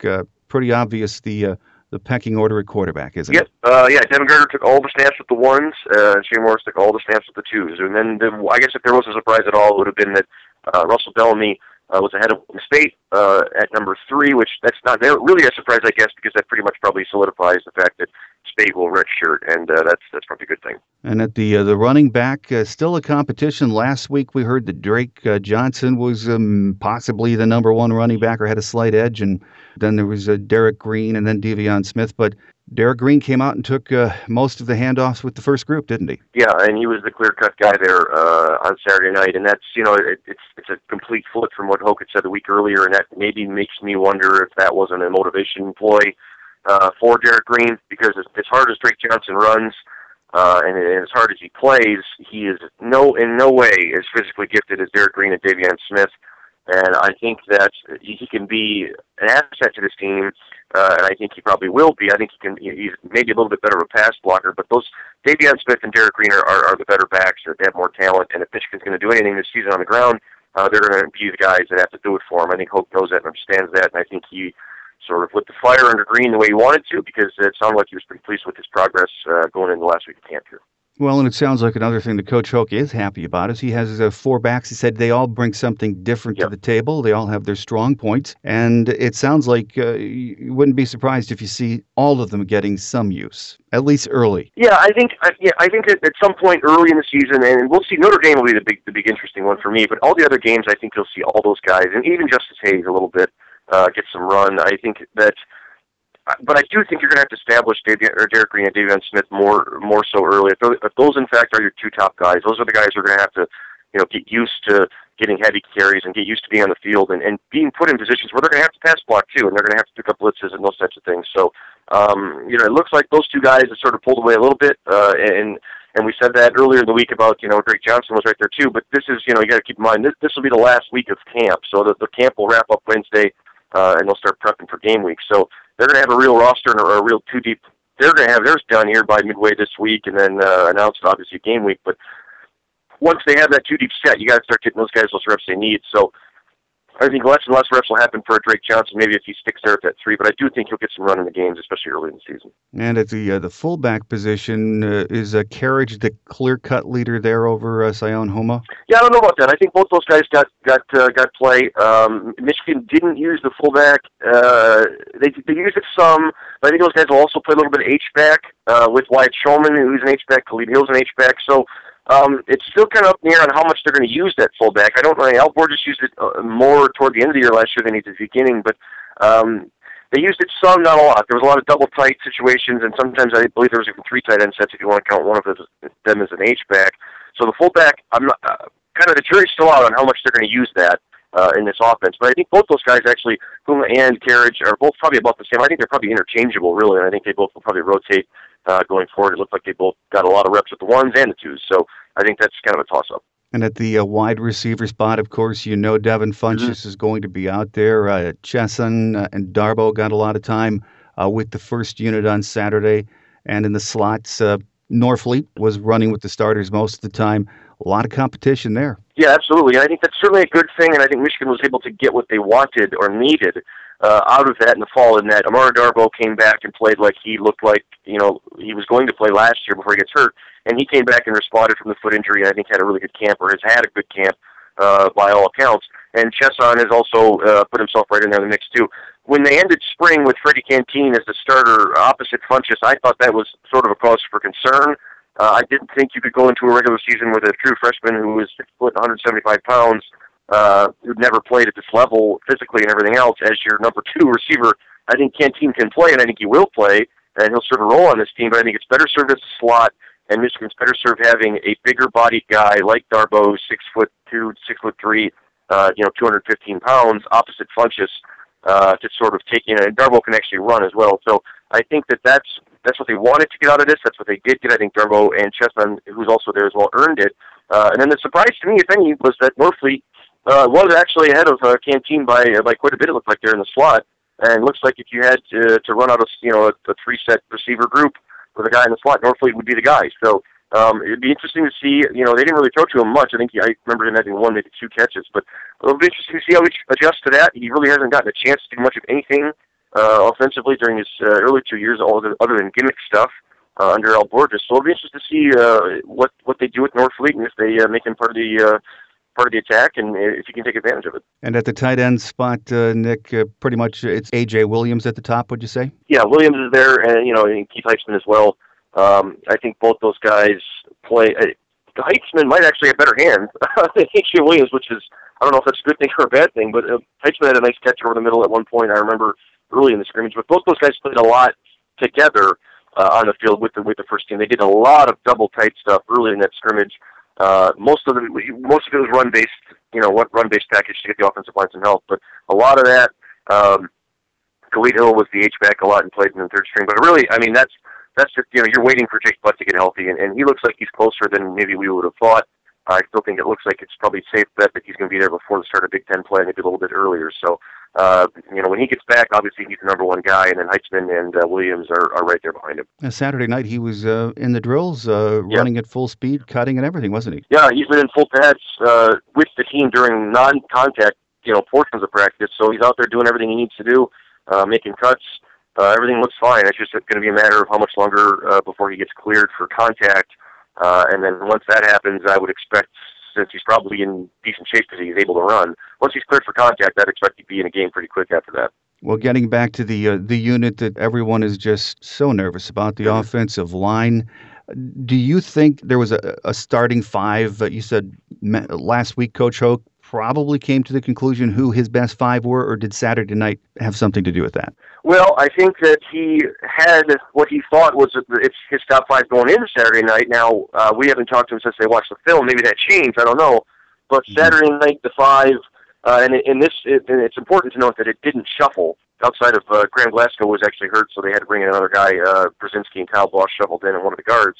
Speaker 1: pretty obvious the the pecking order at quarterback, isn't
Speaker 3: yep.
Speaker 1: it?
Speaker 3: Uh, yeah, Devin Gardner took all the snaps with the ones, uh, and Shane Morris took all the snaps with the twos. And then the, I guess if there was a surprise at all, it would have been that uh, Russell Bellomy uh, was ahead of Speight uh, at number three, which that's not really a surprise, I guess, because that pretty much probably solidifies the fact that Speight will redshirt, and uh, that's that's probably a good thing.
Speaker 1: And at the uh, the running back, uh, still a competition. Last week we heard that Drake uh, Johnson was um, possibly the number one running back or had a slight edge, and then there was uh, Derrick Green and then De'Veon Smith. But Derrick Green came out and took uh, most of the handoffs with the first group, didn't he?
Speaker 3: Yeah, and he was the clear-cut guy there uh, on Saturday night, and that's you know it, it's it's a complete flip from what Hoke had said a week earlier, and that maybe makes me wonder if that wasn't a motivation ploy uh, for Derrick Green because as, as hard as Drake Johnson runs, uh, and, and as hard as he plays, he is no in no way as physically gifted as Derrick Green and De'Veon Smith. And I think that he can be an asset to this team, uh, and I think he probably will be. I think he can. He's maybe a little bit better of a pass blocker, but those De'Veon Smith and Derrick Green are, are, are the better backs. They have more talent, and if Michigan's going to do anything this season on the ground, uh, they're going to be the guys that have to do it for him. I think Hoke knows that and understands that, and I think he sort of lit the fire under Green the way he wanted to because it sounded like he was pretty pleased with his progress uh, going into last week of camp here.
Speaker 1: Well, and it sounds like another thing that Coach Hoke is happy about is he has uh, four backs. He said they all bring something different yep. to the table. They all have their strong points, and it sounds like uh, you wouldn't be surprised if you see all of them getting some use, at least early.
Speaker 3: Yeah, I think uh, yeah, I think at, at some point early in the season, and we'll see. Notre Dame will be the big, the big interesting one for me. But all the other games, I think you'll see all those guys, and even Justice Hayes a little bit uh, get some run. I think that but I do think you're going to have to establish David, or Derrick Green and De'Veon Smith more more so early. If those, if those, in fact, are your two top guys, those are the guys who are going to have to, you know, get used to getting heavy carries and get used to being on the field and, and being put in positions where they're going to have to pass block too, and they're going to have to pick up blitzes and those types of things. So, um, you know, it looks like those two guys have sort of pulled away a little bit, uh, and and we said that earlier in the week about you know Drake Johnson was right there too. But this is you know you got to keep in mind this this will be the last week of camp, so the, the camp will wrap up Wednesday, uh, and they'll start prepping for game week. So they're going to have a real roster and a, a real two deep. They're going to have theirs done here by midway this week, and then uh, announced obviously game week. But once they have that two deep set, you got to start getting those guys those reps they need. So I think less and less reps will happen for Drake Johnson, maybe if he sticks there at that three. But I do think he'll get some run in the games, especially early in the season.
Speaker 1: And at the uh, the fullback position, uh, is uh, Kerridge the clear cut leader there over uh, Sione Houma?
Speaker 3: Yeah, I don't know about that. I think both those guys got got uh, got play. Um, Michigan didn't use the fullback. Uh, they they used it some, but I think those guys will also play a little bit of H back uh, with Wyatt Shallman, who's an H back. Khalid Hill's an H back. So um, it's still kind of up in the air on how much they're going to use that fullback. I don't know. Al Borges used it uh, more toward the end of the year last year than he did at the beginning, but um, they used it some, not a lot. There was a lot of double tight situations, and sometimes I believe there was even three tight end sets if you want to count one of them as an H back. So the fullback, I'm not, uh, kind of the jury's still out on how much they're going to use that uh, in this offense. But I think both those guys actually, Houma and Kerridge, are both probably about the same. I think they're probably interchangeable, really, and I think they both will probably rotate uh, going forward. It looked like they both got a lot of reps with the ones and the twos. So I think that's kind of a toss up.
Speaker 1: And at the uh, wide receiver spot, of course, you know Devin Funchess mm-hmm. is going to be out there. Uh, Chesson uh, and Darboh got a lot of time uh, with the first unit on Saturday. And in the slots, uh, Norfleet was running with the starters most of the time. A lot of competition there.
Speaker 3: Yeah, absolutely. And I think that's certainly a good thing. And I think Michigan was able to get what they wanted or needed uh, out of that in the fall. In that Amara Darboh came back and played like he looked like you know he was going to play last year before he gets hurt, and he came back and responded from the foot injury. And I think had a really good camp or has had a good camp uh, by all accounts. And Chesson has also uh, put himself right in there in the mix too. When they ended spring with Freddie Canteen as the starter opposite Funchess, I thought that was sort of a cause for concern. Uh, I didn't think you could go into a regular season with a true freshman who was six foot, 175 pounds, uh, who'd never played at this level physically and everything else as your number two receiver. I think Canteen can play, and I think he will play, and he'll serve a role on this team. But I think it's better served as a slot, and Michigan's better served having a bigger bodied guy like Darboh, six foot two, six foot three, uh, you know, 215 pounds, opposite Funchess, to sort of take, you know, and Darboh can actually run as well. So I think that that's that's what they wanted to get out of this. That's what they did get. I think Darboh and Chesson, who's also there as well, earned it. Uh, and then the surprise to me, if any, was that Norfleet uh, was actually ahead of uh, Canteen by uh, by quite a bit. It looked like they're in the slot, and looks like if you had to, to run out of you know a, a three set receiver group with a guy in the slot, Norfleet would be the guy. So um, it'd be interesting to see. You know, they didn't really throw to him much. I think he, I remember him having one, maybe two catches, but it'll be interesting to see how he adjusts to that. He really hasn't gotten a chance to do much of anything uh, offensively during his uh, early two years, other, other than gimmick stuff uh, under Al Borges. So it'll be interesting to see uh, what what they do with Norfleet and if they uh, make him part of the uh, part of the attack and if he can take advantage of it.
Speaker 1: And at the tight end spot, uh, Nick, uh, pretty much it's AJ Williams at the top. Would you say?
Speaker 3: Yeah, Williams is there, and you know, and Keith Heitzman as well. Um, I think both those guys play. Uh, Heitzman might actually have better hands (laughs) than AJ Williams, which is I don't know if that's a good thing (laughs) or a bad thing, but uh, Heitzman had a nice catch over the middle at one point. I remember early in the scrimmage, but both those guys played a lot together uh, on the field with the with the first team. They did a lot of double tight stuff early in that scrimmage. Uh, most of the most of it was run based, you know, what run based package to get the offensive line some help. But a lot of that, um, Khalid Hill was the H back a lot and played in the third string. But really, I mean, that's that's just you know you're waiting for Jake Butt to get healthy, and, and he looks like he's closer than maybe we would have thought. I still think it looks like it's probably a safe bet that he's going to be there before the start of Big Ten play, maybe a little bit earlier. So, uh, you know, when he gets back, obviously he's the number one guy, and then Heitzman and uh, Williams are, are right there behind him.
Speaker 1: Uh, Saturday night, he was uh, in the drills, uh, yep. running at full speed, cutting and everything, wasn't he?
Speaker 3: Yeah, he's been in full pads uh, with the team during non-contact, you know, portions of practice. So he's out there doing everything he needs to do, uh, making cuts. Uh, everything looks fine. It's just going to be a matter of how much longer uh, before he gets cleared for contact. Uh, and then once that happens, I would expect since he's probably in decent shape because he's able to run. Once he's cleared for contact, I'd expect he'd be in a game pretty quick after that.
Speaker 1: Well, getting back to the uh, the unit that everyone is just so nervous about, the mm-hmm. offensive line. Do you think there was a, a starting five? Uh, you said last week, Coach Hoke probably came to the conclusion who his best five were, or did Saturday night have something to do with that?
Speaker 3: Well, I think that he had what he thought was it's his top five going into Saturday night. Now uh, we haven't talked to him since they watched the film. Maybe that changed. I don't know. But mm-hmm. Saturday night, the five, uh, and in this, it, and it's important to note that it didn't shuffle. Outside of uh, Graham Glasgow was actually hurt, so they had to bring in another guy. Uh, Burzynski and Kyle Bosch shuffled in, and one of the guards.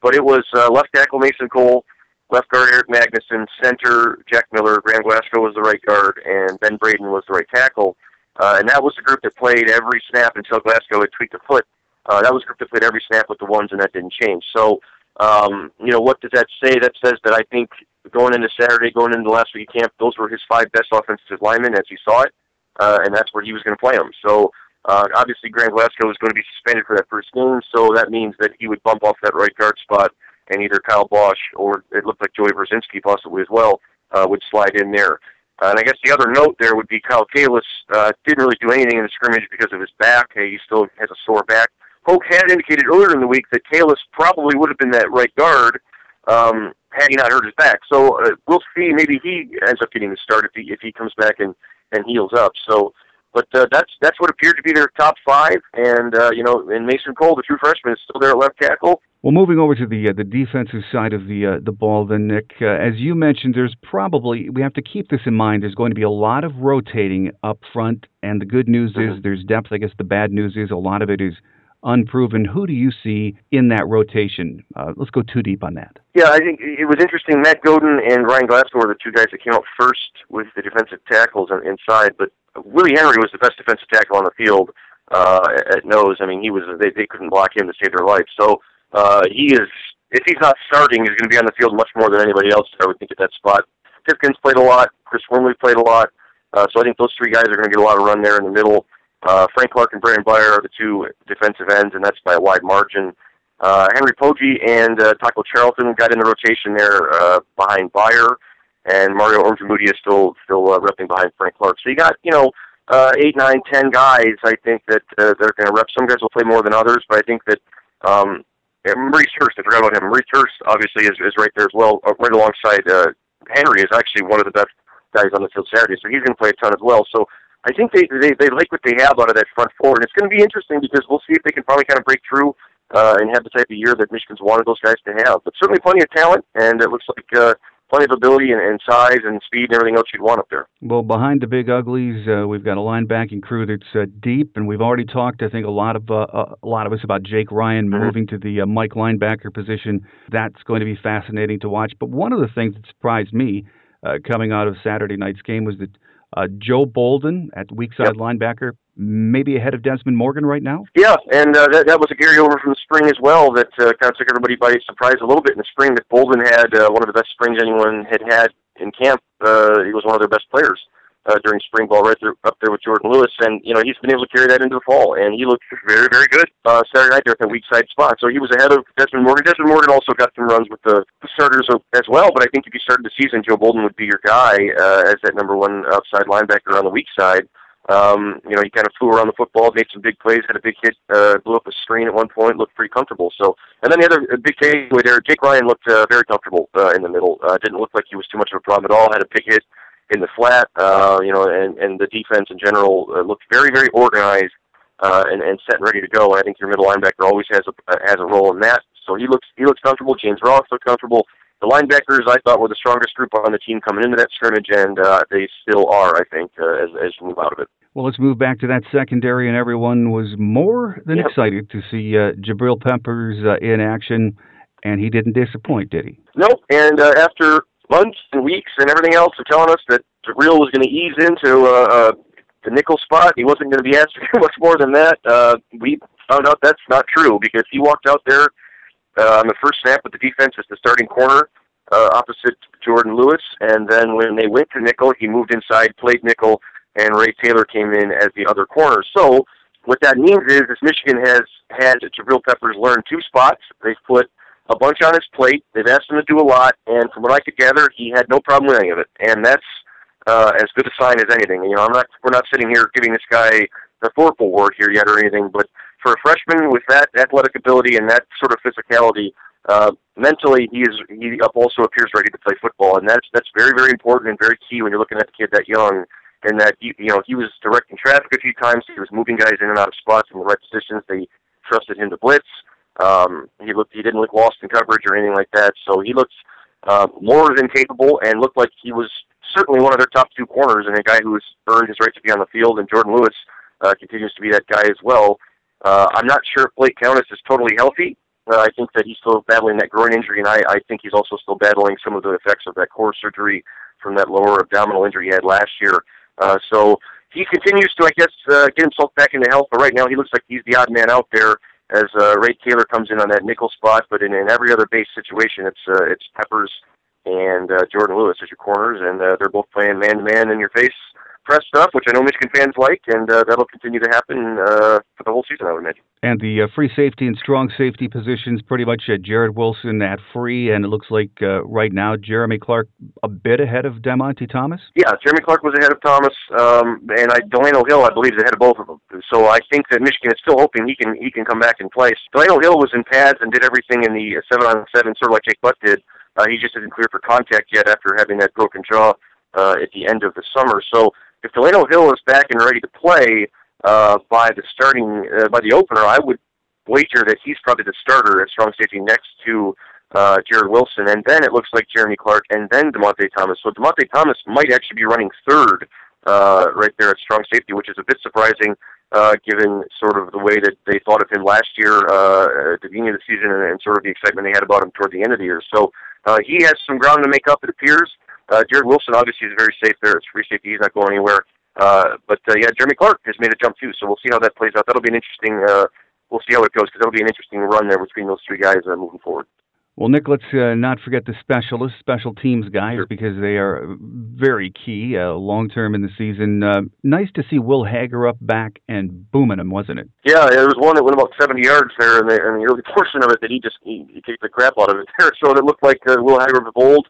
Speaker 3: But it was uh, left tackle Mason Cole, Left guard Erik Magnuson, center Jack Miller, Graham Glasgow was the right guard, and Ben Braden was the right tackle. Uh, and that was the group that played every snap until Glasgow had tweaked a foot. Uh, that was the group that played every snap with the ones, and that didn't change. So, um, you know, what does that say? That says that I think going into Saturday, going into last week camp, those were his five best offensive linemen as he saw it, uh, and that's where he was going to play them. So, uh, obviously, Graham Glasgow is going to be suspended for that first game, so that means that he would bump off that right guard spot and either Kyle Bosch or it looked like Joey Burzynski possibly as well uh, would slide in there. Uh, and I guess the other note there would be Kyle Kalis uh, didn't really do anything in the scrimmage because of his back. He still has a sore back. Hoke had indicated earlier in the week that Kalis probably would have been that right guard um, had he not hurt his back. So uh, we'll see. Maybe he ends up getting the start if he if he comes back and and heals up. So but uh, that's that's what appeared to be their top five, and uh, you know, and Mason Cole, the true freshman, is still there at left tackle.
Speaker 1: Well, moving over to the uh, the defensive side of the uh, the ball, then Nick, uh, as you mentioned, there's probably we have to keep this in mind. There's going to be a lot of rotating up front, and the good news mm-hmm. is there's depth. I guess the bad news is a lot of it is unproven. Who do you see in that rotation? Uh, let's go too deep on that.
Speaker 3: Yeah, I think it was interesting. Matt Godin and Ryan Glasgow were the two guys that came out first with the defensive tackles inside, but Willie Henry was the best defensive tackle on the field uh, at nose. I mean, he was they they couldn't block him to save their life. So uh, he is if he's not starting, he's going to be on the field much more than anybody else. I would think at that spot. Pipkins played a lot. Chris Wormley played a lot. Uh, so I think those three guys are going to get a lot of run there in the middle. Uh, Frank Clark and Brennen Beyer are the two defensive ends, and that's by a wide margin. Uh, Henry Poggi and uh, Taco Charlton got in the rotation there uh, behind Beyer and Mario Ojemudia is still still uh, repping behind Frank Clark. So you got you know uh, eight, nine, ten guys. I think that uh, they're going to rep. Some guys will play more than others, but I think that um, Maurice Hurst. I forgot about him. Maurice Hurst obviously is, is right there as well, uh, right alongside uh, Henry. Is actually one of the best guys on the field Saturday, so he's going to play a ton as well. So I think they, they they like what they have out of that front four, and it's going to be interesting because we'll see if they can finally kind of break through uh, and have the type of year that Michigan's wanted those guys to have. But certainly plenty of talent, and it looks like uh, plenty of ability and, and size and speed and everything else you'd want up there.
Speaker 1: Well, behind the big uglies, uh, we've got a linebacking crew that's uh, deep, and we've already talked. I think a lot of uh, uh a lot of us about Jake Ryan mm-hmm. moving to the uh, Mike linebacker position. That's going to be fascinating to watch. But one of the things that surprised me uh, coming out of Saturday night's game was that uh, Joe Bolden at weak side yep. linebacker, maybe ahead of Desmond Morgan right now.
Speaker 3: Yeah, and uh, that, that was a carryover from the spring as well that uh, kind of took everybody by surprise a little bit in the spring. That Bolden had uh, one of the best springs anyone had had in camp. Uh, he was one of their best players uh, during spring ball, right there, up there with Jourdan Lewis, and you know he's been able to carry that into the fall, and he looked very, very good uh, Saturday night there at that weak side spot. So he was ahead of Desmond Morgan. Desmond Morgan also got some runs with the starters as well, but I think if you started the season, Joe Bolden would be your guy uh, as that number one outside linebacker on the weak side. Um, you know, he kind of flew around the football, made some big plays, had a big hit, uh, blew up a screen at one point, looked pretty comfortable. So, and then the other big takeaway there, Jake Ryan looked uh, very comfortable uh, in the middle. Uh, didn't look like he was too much of a problem at all. Had a big hit in the flat, uh, you know, and, and the defense in general uh, looked very, very organized uh, and, and set and ready to go. And I think your middle linebacker always has a uh, has a role in that. So he looks he looks comfortable. James Ross looks comfortable. The linebackers I thought were the strongest group on the team coming into that scrimmage, and uh, they still are. I think uh, as as we move out of it.
Speaker 1: Well, let's move back to that secondary, and everyone was more than yep. excited to see uh, Jabril Peppers uh, in action, and he didn't disappoint, did he?
Speaker 3: Nope. And uh, after months and weeks and everything else of telling us that Jabril was going to ease into uh, uh, the nickel spot. He wasn't going to be asked to do much more than that. Uh, we found out that's not true because he walked out there uh, on the first snap with the defense as the starting corner uh, opposite Jourdan Lewis, and then when they went to nickel, he moved inside, played nickel, and Ray Taylor came in as the other corner. So what that means is, is Michigan has had Jabril Peppers learn two spots. They've put a bunch on his plate. They've asked him to do a lot, and from what I could gather, he had no problem with any of it. And that's uh, as good a sign as anything. You know, I'm not we're not sitting here giving this guy the Thorpe Award here yet or anything, but for a freshman with that athletic ability and that sort of physicality, uh, mentally he is he also appears ready to play football, and that's that's very very important and very key when you're looking at the kid that young. And that you, you know he was directing traffic a few times. He was moving guys in and out of spots in the right positions. They trusted him to blitz. Um, he looked he didn't look lost in coverage or anything like that. So he looked uh, more than capable and looked like he was certainly one of their top two corners and a guy who has earned his right to be on the field. And Jourdan Lewis uh, continues to be that guy as well. Uh, I'm not sure if Blake Countess is totally healthy. Uh, I think that he's still battling that groin injury, and I, I think he's also still battling some of the effects of that core surgery from that lower abdominal injury he had last year. Uh, so he continues to, I guess, uh, get himself back into health. But right now, he looks like he's the odd man out there as uh, Ray Taylor comes in on that nickel spot. But in, in every other base situation, it's uh, it's Peppers and uh, Jourdan Lewis as your corners, and uh, they're both playing man to man in your face press stuff, which I know Michigan fans like, and uh, that'll continue to happen uh, for the whole season, I would imagine.
Speaker 1: And the uh, free safety and strong safety positions, pretty much uh, Jarrod Wilson at free, and it looks like uh, right now Jeremy Clark a bit ahead of Dymonte Thomas.
Speaker 3: Yeah, Jeremy Clark was ahead of Thomas, um, and I, Delano Hill, I believe, is ahead of both of them. So I think that Michigan is still hoping he can he can come back in place. Delano Hill was in pads and did everything in the seven on seven, sort of like Jake Butt did. Uh, he just isn't clear for contact yet after having that broken jaw uh, at the end of the summer. So if Delano Hill is back and ready to play uh, by the starting uh, by the opener, I would wager that he's probably the starter at strong safety next to uh, Jarrod Wilson, and then it looks like Jeremy Clark, and then Dymonte Thomas. So Dymonte Thomas might actually be running third uh, right there at strong safety, which is a bit surprising uh, given sort of the way that they thought of him last year uh, at the beginning of the season and, and sort of the excitement they had about him toward the end of the year. So uh, he has some ground to make up, it appears. Uh, Jarrod Wilson obviously is very safe there. It's free safety. He's not going anywhere. Uh, but uh, yeah, Jeremy Clark has made a jump too. So we'll see how that plays out. That'll be an interesting. Uh, we'll see how it goes because that'll be an interesting run there between those three guys uh, moving forward.
Speaker 1: Well, Nick, let's uh, not forget the specialists, special teams guys, sure. because they are very key uh, long term in the season. Uh, nice to see Will Hagerup back and booming him, wasn't it?
Speaker 3: Yeah, there was one that went about 70 yards there in the, in the early (laughs) portion of it that he just he, he kicked the crap out of it there. (laughs) So it looked like uh, Will Hagerup of old.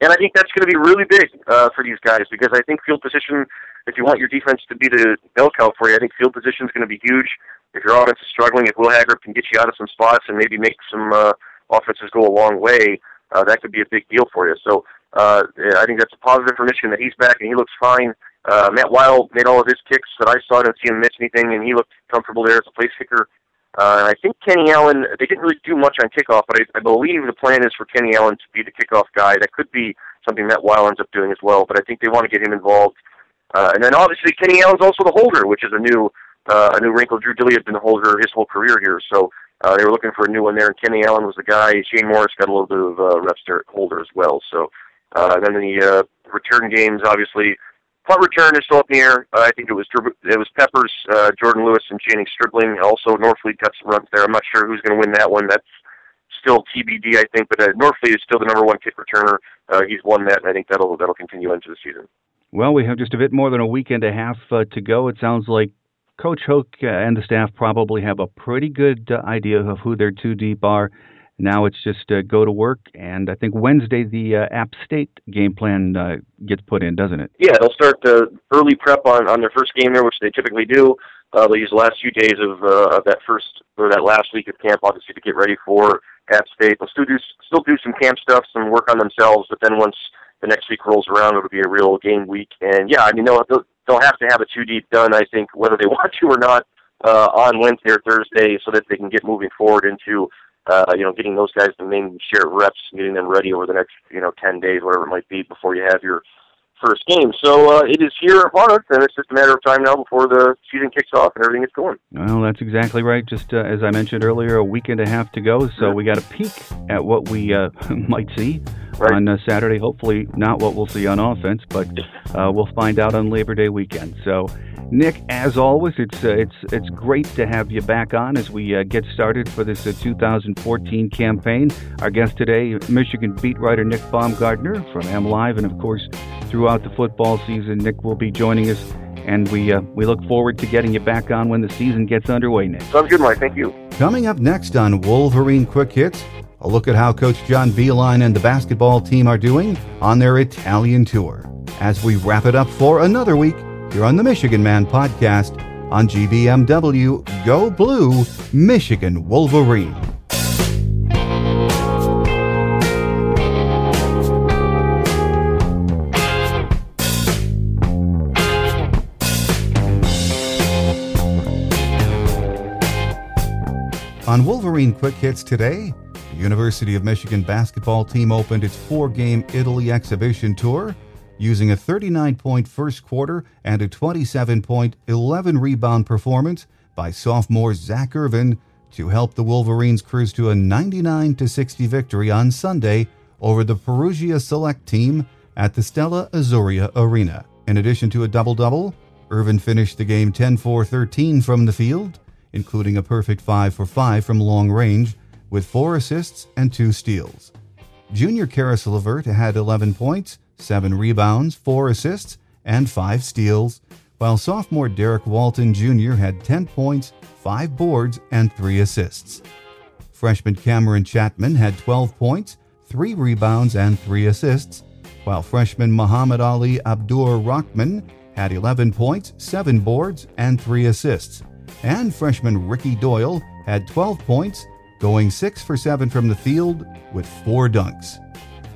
Speaker 3: And I think that's going to be really big uh, for these guys because I think field position if you want your defense to be the bell cow for you, I think field position is going to be huge. If your offense is struggling, if Will Hagerup can get you out of some spots and maybe make some uh, offenses go a long way, uh, that could be a big deal for you. So uh, I think that's a positive for Michigan that he's back and he looks fine. Uh, Matt Wile made all of his kicks that I saw. I didn't see him miss anything, and he looked comfortable there as a place kicker. Uh, I think Kenny Allen, they didn't really do much on kickoff, but I, I believe the plan is for Kenny Allen to be the kickoff guy. That could be something that Wile ends up doing as well, but I think they want to get him involved. Uh, and then obviously Kenny Allen's also the holder, which is a new uh, a new wrinkle. Drew Dileo has been the holder his whole career here, so uh, they were looking for a new one there, and Kenny Allen was the guy. Shane Morris got a little bit of uh, reps there holder as well. So uh, then the uh, return games, obviously, punt return is still up in the air. Uh, I think it was it was Peppers, uh, Jourdan Lewis, and Channing Stribling. Also, Norfleet got some runs there. I'm not sure who's going to win that one. That's still TBD, I think. But uh, Norfleet is still the number one kick returner. Uh, he's won that, and I think that'll that'll continue into the season.
Speaker 1: Well, we have just a bit more than a week and a half uh, to go. It sounds like Coach Hoke uh, and the staff probably have a pretty good uh, idea of who their two deep are. Now it's just uh, go to work, and I think Wednesday the uh, App State game plan uh, gets put in, doesn't it?
Speaker 3: Yeah, they'll start the early prep on on their first game there, which they typically do. Uh, they'll use the last few days of uh, of that first or that last week of camp, obviously, to get ready for App State. They'll still do still do some camp stuff, some work on themselves, but then once the next week rolls around, it'll be a real game week. And yeah, I mean they'll they'll have to have a two deep done, I think, whether they (laughs) want to or not, uh, on Wednesday or Thursday, so that they can get moving forward into uh, you know, getting those guys the main share reps, getting them ready over the next, you know, 10 days, whatever it might be, before you have your first game. So uh, it is here upon us, and it's just a matter of time now before the season kicks off and everything gets going.
Speaker 1: Well, that's exactly right. Just uh, as I mentioned earlier, a week and a half to go, so we got a peek at what we uh, (laughs) might see right. on uh, Saturday. Hopefully, not what we'll see on offense, but (laughs) uh, we'll find out on Labor Day weekend. So Nick, as always, it's uh, it's it's great to have you back on as we uh, get started for this uh, 2014 campaign. Our guest today, Michigan beat writer Nick Baumgardner from M Live, and of course, throughout the football season, Nick will be joining us, and we uh, we look forward to getting you back on when the season gets underway. Nick,
Speaker 3: sounds good, Mike. Thank you.
Speaker 1: Coming up next on Wolverine Quick Hits, a look at how Coach John Beilein and the basketball team are doing on their Italian tour. As we wrap it up for another week here on the Michigan Man podcast on GBMW Go Blue Michigan Wolverine. On Wolverine Quick Hits today, the University of Michigan basketball team opened its four game Italy exhibition tour using a 39 point first quarter and a 27 point 11 rebound performance by sophomore Zach Irvin to help the Wolverines cruise to a 99 60 victory on Sunday over the Perugia Select team at the Stella Azzurra Arena. In addition to a double double, Irvin finished the game 10 4 13 from the field, including a perfect 5 for 5 from long range, with four assists and two steals. Junior Caris LeVert had 11 points seven rebounds, four assists, and five steals, while sophomore Derrick Walton Jr. had 10 points, five boards, and three assists. Freshman Kameron Chatman had 12 points, three rebounds, and three assists, while freshman Muhammad Ali Abdur Rahkman had 11 points, seven boards, and three assists. And freshman Ricky Doyle had 12 points, going 6 for 7 from the field with four dunks.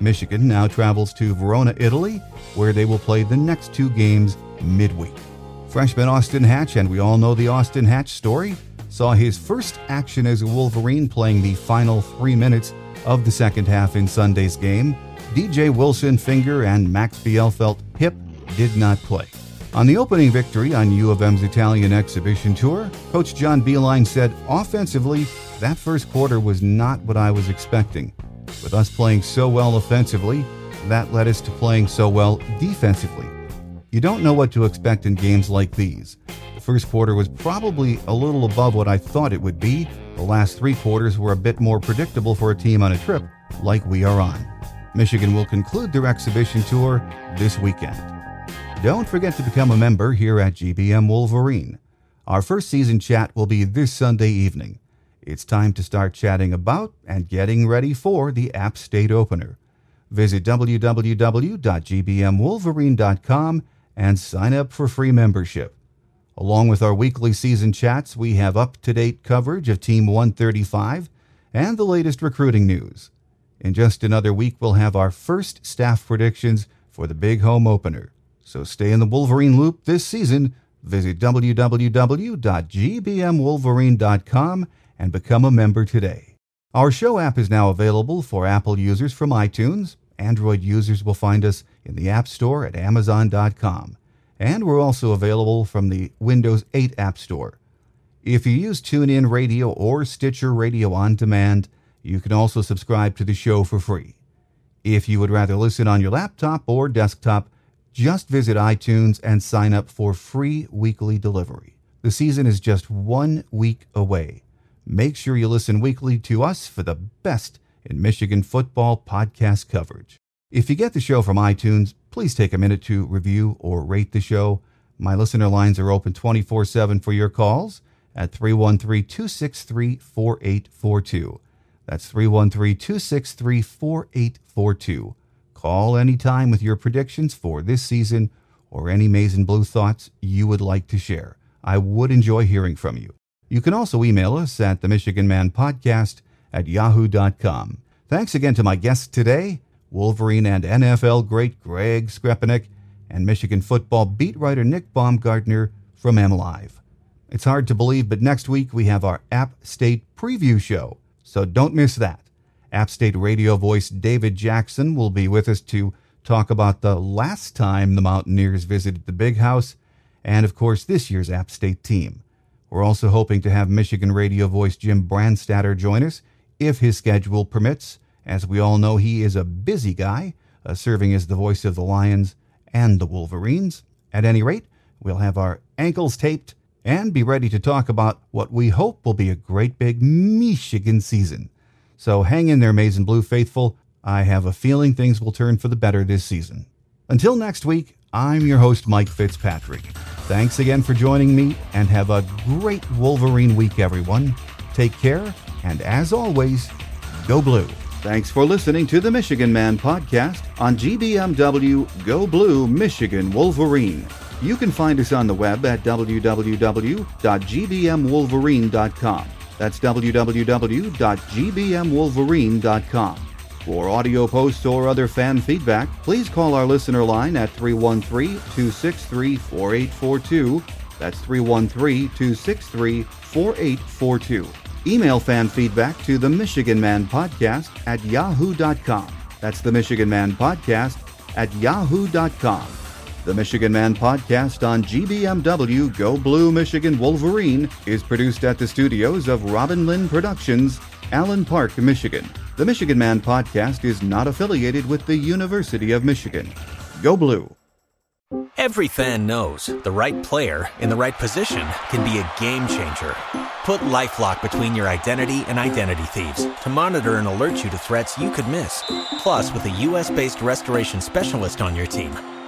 Speaker 1: Michigan now travels to Verona, Italy, where they will play the next two games midweek. Freshman Austin Hatch, and we all know the Austin Hatch story, saw his first action as a Wolverine playing the final three minutes of the second half in Sunday's game. DJ Wilson Finger and Max Bielfeldt Hip did not play. On the opening victory on U of M's Italian exhibition tour, Coach John Beilein said, offensively, that first quarter was not what I was expecting. With us playing so well offensively, that led us to playing so well defensively. You don't know what to expect in games like these. The first quarter was probably a little above what I thought it would be. The last three quarters were a bit more predictable for a team on a trip like we are on. Michigan will conclude their exhibition tour this weekend. Don't forget to become a member here at GBM Wolverine. Our first season chat will be this Sunday evening. It's time to start chatting about and getting ready for the App State opener. Visit www.gbmwolverine.com and sign up for free membership. Along with our weekly season chats, we have up to date coverage of Team 135 and the latest recruiting news. In just another week, we'll have our first staff predictions for the big home opener. So stay in the Wolverine loop this season. Visit www.gbmwolverine.com and become a member today. Our show app is now available for Apple users from iTunes. Android users will find us in the App Store at Amazon.com. And we're also available from the Windows 8 App Store. If you use TuneIn Radio or Stitcher Radio on demand, you can also subscribe to the show for free. If you would rather listen on your laptop or desktop, just visit iTunes and sign up for free weekly delivery. The season is just one week away. Make sure you listen weekly to us for the best in Michigan football podcast coverage. If you get the show from iTunes, please take a minute to review or rate the show. My listener lines are open 24 7 for your calls at 313 263 4842. That's 313 263 4842. Call anytime with your predictions for this season or any Maize and blue thoughts you would like to share. I would enjoy hearing from you. You can also email us at the Michigan Man Podcast at yahoo.com. Thanks again to my guests today, Wolverine and NFL great Greg Skrepenak and Michigan football beat writer Nick Baumgardner from MLive. It's hard to believe, but next week we have our App State preview show, so don't miss that. App State radio voice David Jackson will be with us to talk about the last time the Mountaineers visited the Big House and, of course, this year's App State team. We're also hoping to have Michigan radio voice Jim Brandstatter join us if his schedule permits. As we all know, he is a busy guy, uh, serving as the voice of the Lions and the Wolverines. At any rate, we'll have our ankles taped and be ready to talk about what we hope will be a great big Michigan season. So hang in there, Maize and Blue faithful. I have a feeling things will turn for the better this season. Until next week, I'm your host, Mike Fitzpatrick. Thanks again for joining me, and have a great Wolverine week, everyone. Take care, and as always, go blue. Thanks for listening to the Michigan Man podcast on GBMW Go Blue Michigan Wolverine. You can find us on the web at www.gbmwolverine.com. That's www.gbmwolverine.com. For audio posts or other fan feedback, please call our listener line at 313 263 4842. That's 313 263 4842. Email fan feedback to the Michigan Man Podcast at yahoo.com. That's the Michigan Man Podcast at yahoo.com. The Michigan Man podcast on GBMW Go Blue Michigan Wolverine is produced at the studios of Robin Lynn Productions, Allen Park, Michigan. The Michigan Man podcast is not affiliated with the University of Michigan. Go Blue.
Speaker 4: Every fan knows the right player in the right position can be a game changer. Put LifeLock between your identity and identity thieves to monitor and alert you to threats you could miss. Plus, with a U.S.-based restoration specialist on your team,